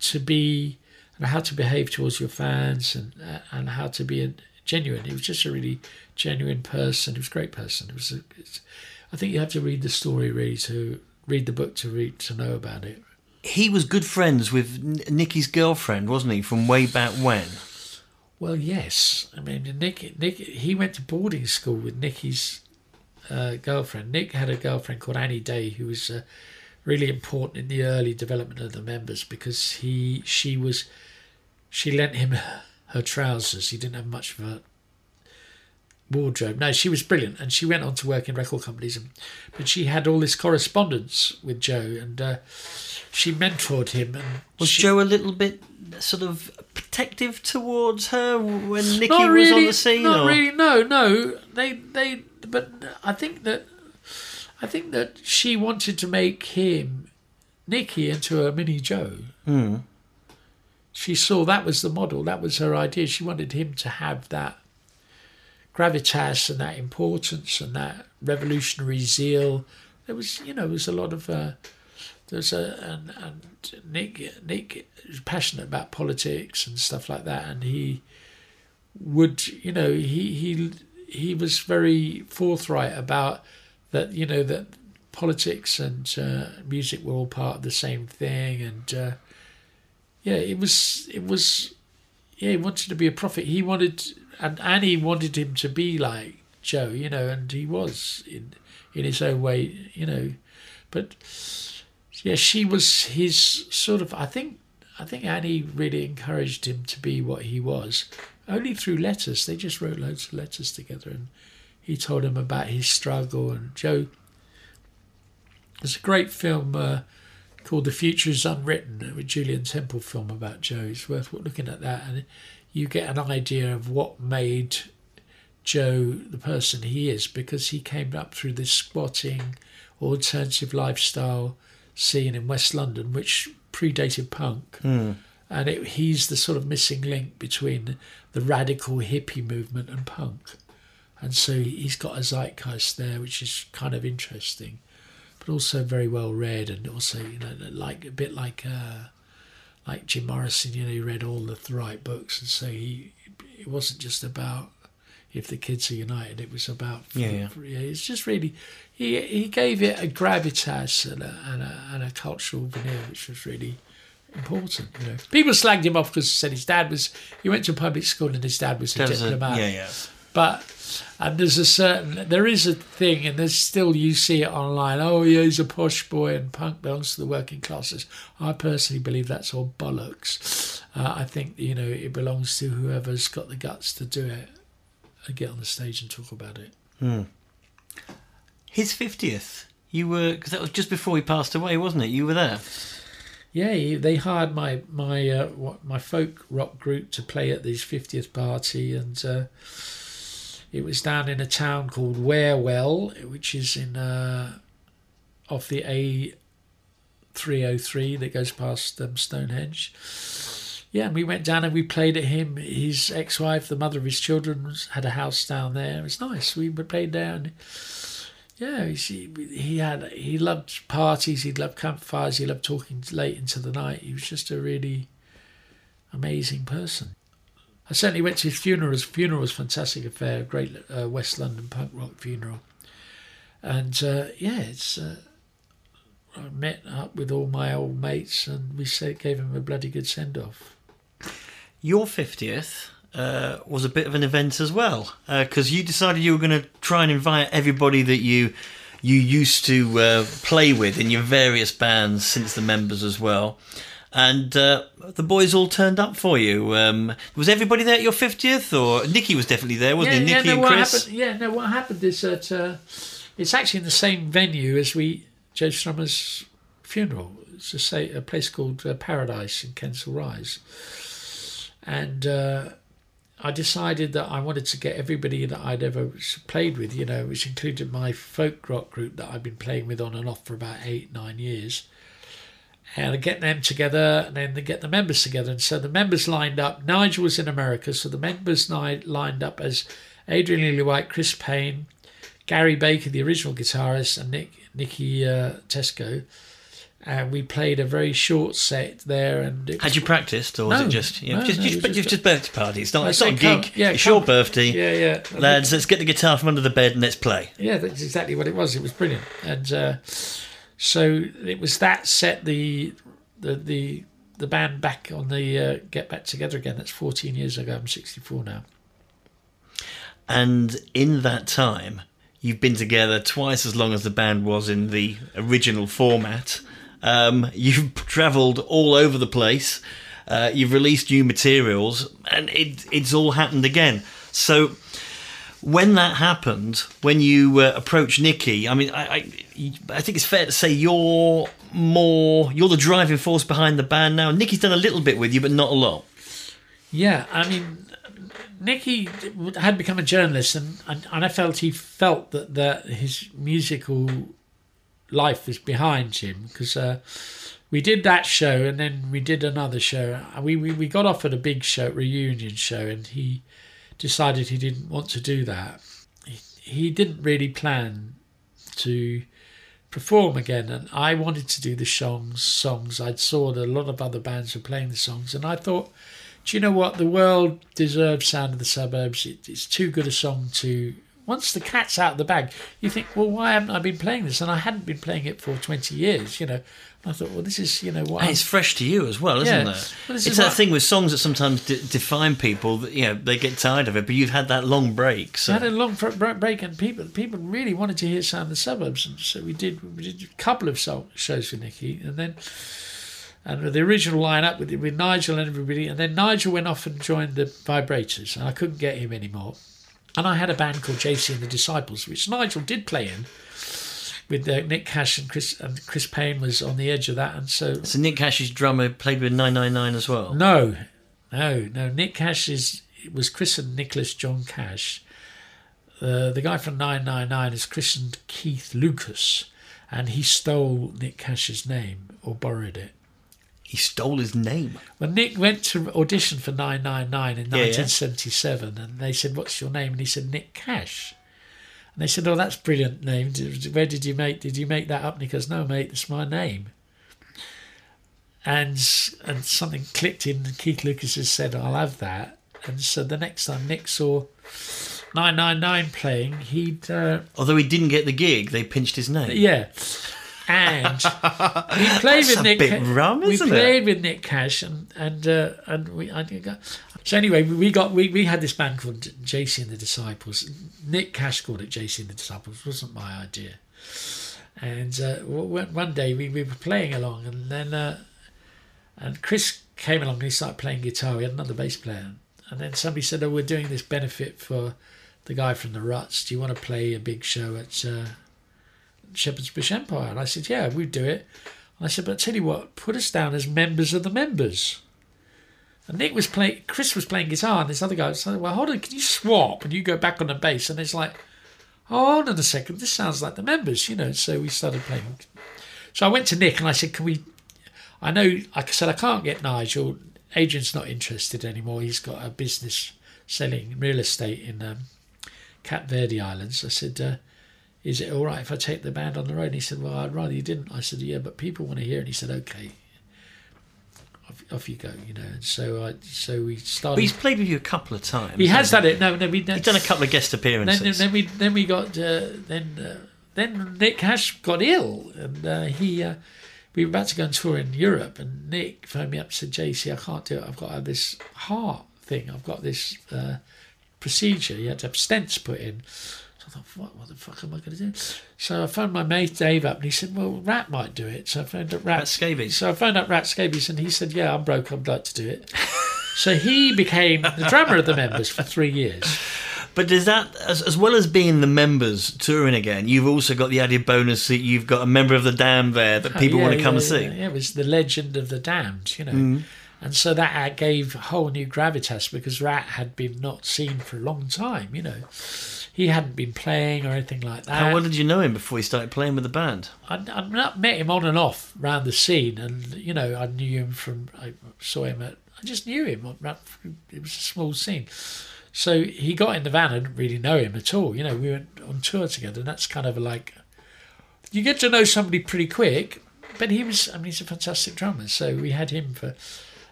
to be and how to behave towards your fans and uh, and how to be genuine. He was just a really genuine person. He was a great person. It was. I think you have to read the story really to read the book to read to know about it. He was good friends with Nicky's girlfriend, wasn't he, from way back when? Well, yes. I mean, Nick, Nick, he went to boarding school with Nicky's uh, girlfriend. Nick had a girlfriend called Annie Day, who was uh, really important in the early development of the members because he, she was, she lent him her trousers. He didn't have much of a wardrobe. No, she was brilliant, and she went on to work in record companies. And, but she had all this correspondence with Joe, and uh, she mentored him. And Was she, Joe a little bit sort of protective towards her when Nicky not was on the scene? Not or? really. No, no. They, they. But I think that, I think that she wanted to make him, Nicky, into a mini Joe. Hmm. She saw that was the model. That was her idea. She wanted him to have that gravitas and that importance and that revolutionary zeal. There was, you know, there was a lot of. Uh, there's a and, and Nick Nick is passionate about politics and stuff like that, and he would, you know, he he he was very forthright about that. You know that politics and uh, music were all part of the same thing, and uh, yeah, it was it was yeah, he wanted to be a prophet. He wanted, and Annie wanted him to be like Joe, you know, and he was in in his own way, you know. But yeah, she was his sort of. I think I think Annie really encouraged him to be what he was, only through letters. They just wrote loads of letters together, and he told him about his struggle. And Joe, there's a great film. Uh, called The Future is Unwritten, a Julien Temple film about Joe. It's worth looking at that, and you get an idea of what made Joe the person he is because he came up through this squatting, alternative lifestyle scene in West London, which predated punk. And it, he's the sort of missing link between the radical hippie movement and punk. And so he's got a zeitgeist there, which is kind of interesting but also very well read, and also you know like a bit like uh, like Jim Morrison. You know, he read all the right books, and so he it wasn't just about if the kids are united. It was about Yeah, yeah. yeah it's just really he he gave it a gravitas and a, and a and a cultural veneer, which was really important. You know, people slagged him off because he said his dad was he went to a public school and his dad was a There was a- diplomat yeah, yeah. but and there's a certain there is a thing and there's still you see it online oh yeah he's a posh boy and punk belongs to the working classes i personally believe that's all bollocks uh, i think you know it belongs to whoever's got the guts to do it get on the stage and talk about it His 50th. You were, because that was just before he passed away, wasn't it? You were there. yeah they hired my my uh, my folk rock group to play at his 50th party and uh, it was down in a town called Warewell which is in uh, off the A303 that goes past um, Stonehenge yeah and we went down and we played at him his ex-wife the mother of his children had a house down there it was nice we played there and yeah, he, he had he loved parties, he loved campfires, he loved talking late into the night. He was just a really amazing person. I certainly went to his funeral. His funeral was a fantastic affair, a great uh, West London punk rock funeral. And uh, yeah, it's uh, I met up with all my old mates and we gave him a bloody good send off. Your 50th uh, was a bit of an event as well, because you decided you were going to try and invite everybody that you you used to uh, play with in your various bands since the members as well. And uh, the boys all turned up for you. Um, was everybody there at your 50th? Or Nicky was definitely there, wasn't he? Nicky no, and Chris? Happened, yeah, no, what happened is that uh, it's actually in the same venue as we Joe Strummer's funeral. It's a, a place called uh, Paradise in Kensal Rise. And uh, I decided that I wanted to get everybody that I'd ever played with, you know, which included my folk rock group that I'd been playing with on and off for about eight, nine years. And I get them together, and then they get the members together. And so the members lined up. Nigel was in America, so the members lined up as Adrian Lillywhite, Chris Payne, Gary Baker, the original guitarist, and Nick Nicky uh, Tesco. And we played a very short set there. And Had was- you practiced, or was it just you know, no, just, no, just, was just, just- birthday party? It's not, it's not a come- gig. yeah, it's come. your birthday, Yeah, yeah. lads. Let's get the guitar from under the bed and let's play. Yeah, that's exactly what it was. It was brilliant, and uh, so it was that set the the the the band back on the uh, get back together again. That's 14 years ago. I'm 64 now. And in that time, you've been together twice as long as the band was in the original format. Um, [LAUGHS] you've travelled all over the place. Uh, you've released new materials, and it, it's all happened again. So, when that happened, when you uh, approached Nicky, I mean, I, I, I think it's fair to say you're more, you're the driving force behind the band now. Nicky's done a little bit with you, but not a lot. Yeah, I mean, Nicky had become a journalist, and, and, and I felt he felt that, that his musical life was behind him because uh, we did that show and then we did another show. We, we, we got offered a big show, reunion show, and he decided he didn't want to do that. He, he didn't really plan to perform again, and I wanted to do the songs. Songs I'd saw that a lot of other bands were playing the songs, and I thought do you know what? The world deserves Sound of the Suburbs. It, it's too good a song to. Once the cat's out of the bag, you think, well, why haven't I been playing this? And I hadn't been playing it for 20 years, you know. I thought, well, this is, you know, what. And it's fresh to you as well, isn't Yeah. it? Well, it's is that what- thing with songs that sometimes de- define people. That, you know, they get tired of it, but you've had that long break. So I had a long fr- break, and people people really wanted to hear Sound of the Suburbs, and so we did we did a couple of song, shows for Nicky, and then and the original lineup with with Nigel and everybody, and then Nigel went off and joined the Vibrators, and I couldn't get him anymore, and I had a band called JC and the Disciples, which Nigel did play in. With uh, Nick Cash and Chris and Chris Payne was on the edge of that, and so So Nick Cash's drummer played with 999 as well. no, no, no. Nick Cash is was christened Nicholas John Cash. Uh, the guy from 999 is christened Keith Lucas, and he stole Nick Cash's name or borrowed it. He stole his name. When Nick went to audition for 999 in Yeah, yeah. 1977, and they said, "What's your name?" and he said, "Nick Cash." And they said, "Oh, that's a brilliant name. Where did you make? Did you make that up?" And he goes, "No, mate, it's my name." And and something clicked in. and Keith Lucas has said, "I'll have that." And so the next time Nick saw 999 playing, he'd uh, Although he didn't get the gig, they pinched his name. yeah. And [LAUGHS] we played with a Nick. bit rum, we it? played with Nick Cash, and and uh, and we. I think I- so anyway, we got we, we had this band called JC and the Disciples. Nick Cash called it JC and the Disciples. It wasn't my idea. And uh, one one day we, we were playing along, and then uh, and Chris came along and he started playing guitar. We had another bass player, and then somebody said, "Oh, we're doing this benefit for the guy from the Ruts. Do you want to play a big show at?" Uh, Shepherd's Bush Empire. And I said, yeah, we'd do it. And I said, but tell you what, put us down as members of the members. And Nick was playing, Chris was playing guitar, and this other guy like, well, hold on, can you swap? And you go back on the bass. And it's like, oh, hold on a second, this sounds like the members, you know. So we started playing. So I went to Nick and I said, can we, I know, like I said, I can't get Nigel. Adrian's not interested anymore. He's got a business selling real estate in um, Cape Verde Islands. I said, uh, is it all right if I take the band on the road? And he said, well, I'd rather you didn't. I said, yeah, but people want to hear it. And he said, okay, off, off you go, you know. And so I, so we But started. he's played with you a couple of times. he has done it. No, no, we, He's done a couple of guest then, appearances. then we then we got uh, then uh, then Nick Cash got ill and uh, he uh, we were about to go on tour in Europe and Nick phoned me up and said JC I can't do it I've got this heart thing I've got this uh, procedure you had to have stents put in thought what, what the fuck am I going to do so I phoned my mate Dave up and he said well Rat might do it so I phoned up Rat, Rat Scabies. so I phoned up Rat Scabies and he said yeah I'm broke I'd like to do it so he became the drummer of the members for three years But does that, as, as well as being the members touring again, you've also got the added bonus that you've got a member of the Damned there that people Oh, want to come yeah, and see. Yeah, yeah, it was the legend of the damned, you know. Mm. And so that uh, gave a whole new gravitas because Rat had been not seen for a long time, you know. He hadn't been playing or anything like that. How well did you know him before he started playing with the band? I'd, I'd met him on and off round the scene, and you know, I knew him from. I saw him at. I just knew him. It was a small scene, so he got in the van. I didn't really know him at all. You know, we went on tour together, and that's kind of like you get to know somebody pretty quick. But he was. I mean, he's a fantastic drummer, so we had him for.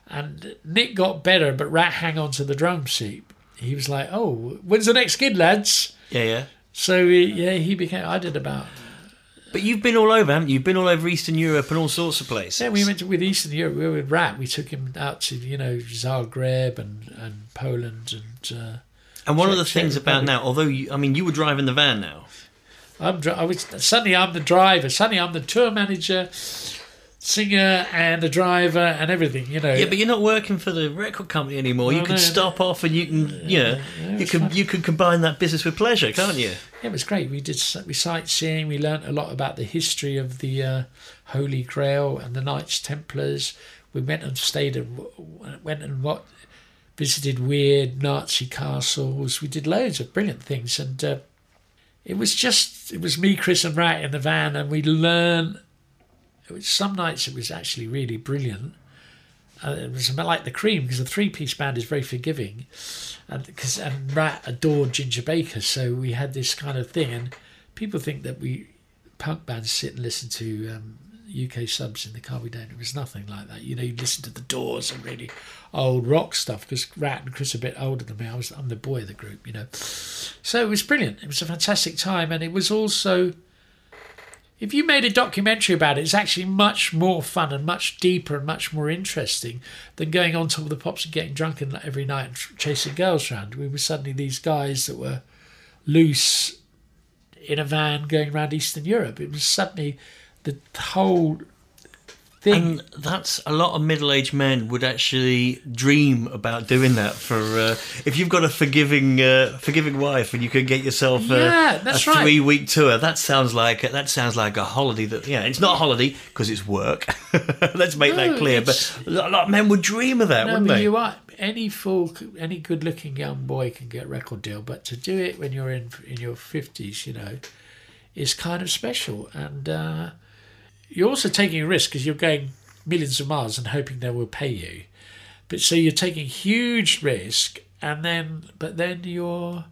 And Nick got better, but Rat hang on to the drum seat. He was like, "Oh, when's the next gig, lads?" Yeah, yeah. So yeah, he became. I did about But you've been all over, haven't you? You've been all over Eastern Europe and all sorts of places. Yeah, we went to, with Eastern Europe. We were with Rat. We took him out to you know Zagreb and, and Poland and. Uh, and one of the things Czech about now, although you, I mean, you were driving the van now. I'm I was suddenly I'm the driver. Suddenly I'm the tour manager, singer, and a driver and everything. You know. Yeah, but you're not working for the record company anymore. you can no, stop off and you can, you know, you can fun. you can combine that business with pleasure, can't you? Yeah, it was great. We did we sightseeing. We learnt a lot about the history of the uh, Holy Grail and the Knights Templars. We went and stayed and went and what visited weird Nazi castles. We did loads of brilliant things, and uh, it was just it was me, Chris, and Rat in the van, and we learned. Was, some nights it was actually really brilliant. Uh, it was like the Cream because the three-piece band is very forgiving, and because and Rat adored Ginger Baker, so we had this kind of thing. And people think that we punk bands sit and listen to um, UK subs in the car. We don't. It was nothing like that. You know, you listen to the Doors and really old rock stuff because Rat and Chris are a bit older than me. I was I'm the boy of the group, you know. So it was brilliant. It was a fantastic time, and it was also. If you made a documentary about it, it's actually much more fun and much deeper and much more interesting than going on top of the pops and getting drunk and every night and chasing girls around. We were suddenly these guys that were loose in a van going around Eastern Europe. It was suddenly the whole thing. And that's a lot of middle-aged men would actually dream about doing that. For uh, if you've got a forgiving, uh, forgiving wife, and you can get yourself uh, Yeah, a right. three-week tour, that sounds like that sounds like a holiday. That yeah, it's not a holiday because it's work. [LAUGHS] Let's make that clear. But a lot of men would dream of that, no, wouldn't they? you are any fool, any good-looking young boy can get a record deal, but to do it when you're in in your fifties, you know, is kind of special. And uh, you're also taking a risk because you're going millions of miles and hoping they will pay you. But so you're taking huge risk, and then but then you're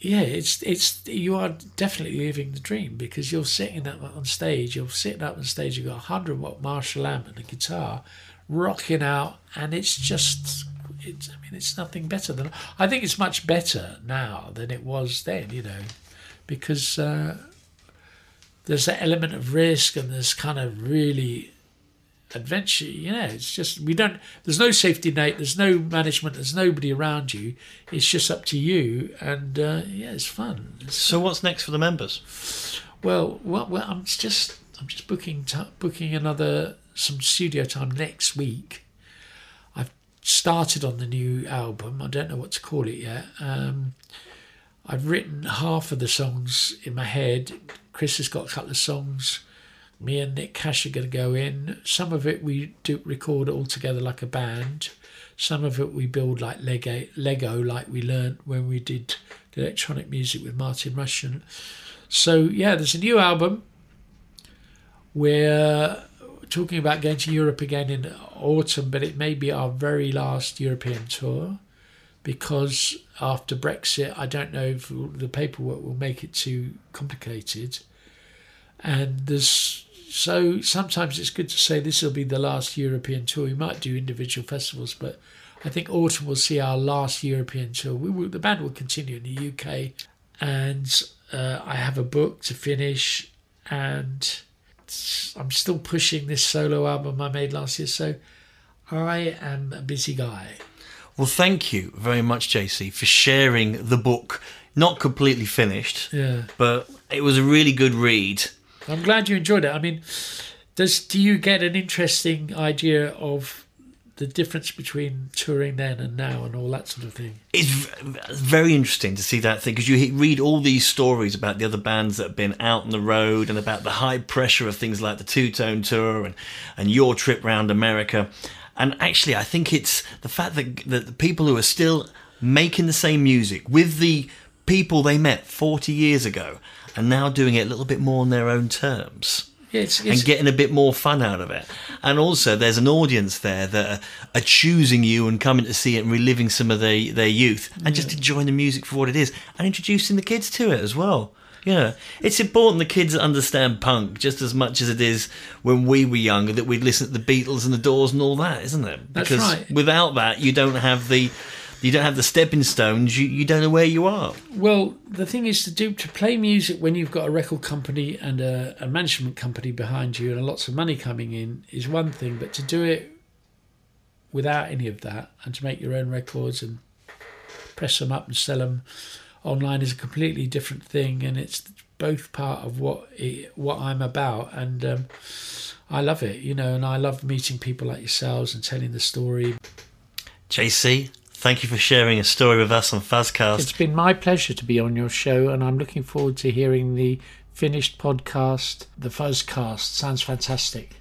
yeah, it's it's you are definitely living the dream because you're sitting up on stage, you're sitting up on stage, you've got a hundred watt Marshall amp and a guitar, rocking out, and it's just it's I mean it's nothing better than I think it's much better now than it was then, you know, because uh, there's that element of risk and there's kind of really adventure you know it's just we don't there's no safety net there's no management there's nobody around you. It's just up to you and uh, yeah it's fun. It's- So what's next for the members? well, well well i'm just i'm just booking t- booking another some studio time next week. I've started on the new album. I don't know what to call it yet. Um, i've written half of the songs in my head chris has got a couple of songs me and Nick Cash are going to go in. Some of it we do record all together like a band. Some of it we build like Lego, Lego like we learnt when we did electronic music with Martin Rushent. So yeah, there's a new album. We're talking about going to Europe again in autumn, but it may be our very last European tour because after Brexit, I don't know if the paperwork will make it too complicated and there's so sometimes it's good to say this will be the last European tour. We might do individual festivals, but I think autumn will see our last European tour. We will, the band will continue in the UK, and uh, I have a book to finish, and I'm still pushing this solo album I made last year. So I am a busy guy. Well, thank you very much, JC, for sharing the book. Not completely finished, Yeah, but it was a really good read. I'm glad you enjoyed it. I mean, does do you get an interesting idea of the difference between touring then and now and all that sort of thing? It's very interesting to see that thing because you read all these stories about the other bands that have been out on the road and about the high pressure of things like the Two Tone Tour and, and your trip round America. And actually, I think it's the fact that, that the people who are still making the same music with the people they met 40 years ago are now doing it a little bit more on their own terms it's, it's and getting a bit more fun out of it. And also, there's an audience there that are, are choosing you and coming to see it and reliving some of their, their youth and just enjoying the music for what it is and introducing the kids to it as well. Yeah, it's important the kids understand punk just as much as it is when we were younger that we'd listen to the Beatles and the Doors and all that, isn't it? That's Because right. without that, you don't have the you don't have the stepping stones, you, you don't know where you are. Well, the thing is to do to play music when you've got a record company and a, a management company behind you and lots of money coming in is one thing, but to do it without any of that and to make your own records and press them up and sell them online is a completely different thing, and it's both part of what it, what I'm about, and um, I love it, you know, and I love meeting people like yourselves and telling the story. JC, thank you for sharing a story with us on Fuzzcast. It's been my pleasure to be on your show, and I'm looking forward to hearing the finished podcast, the Fuzzcast. Sounds fantastic.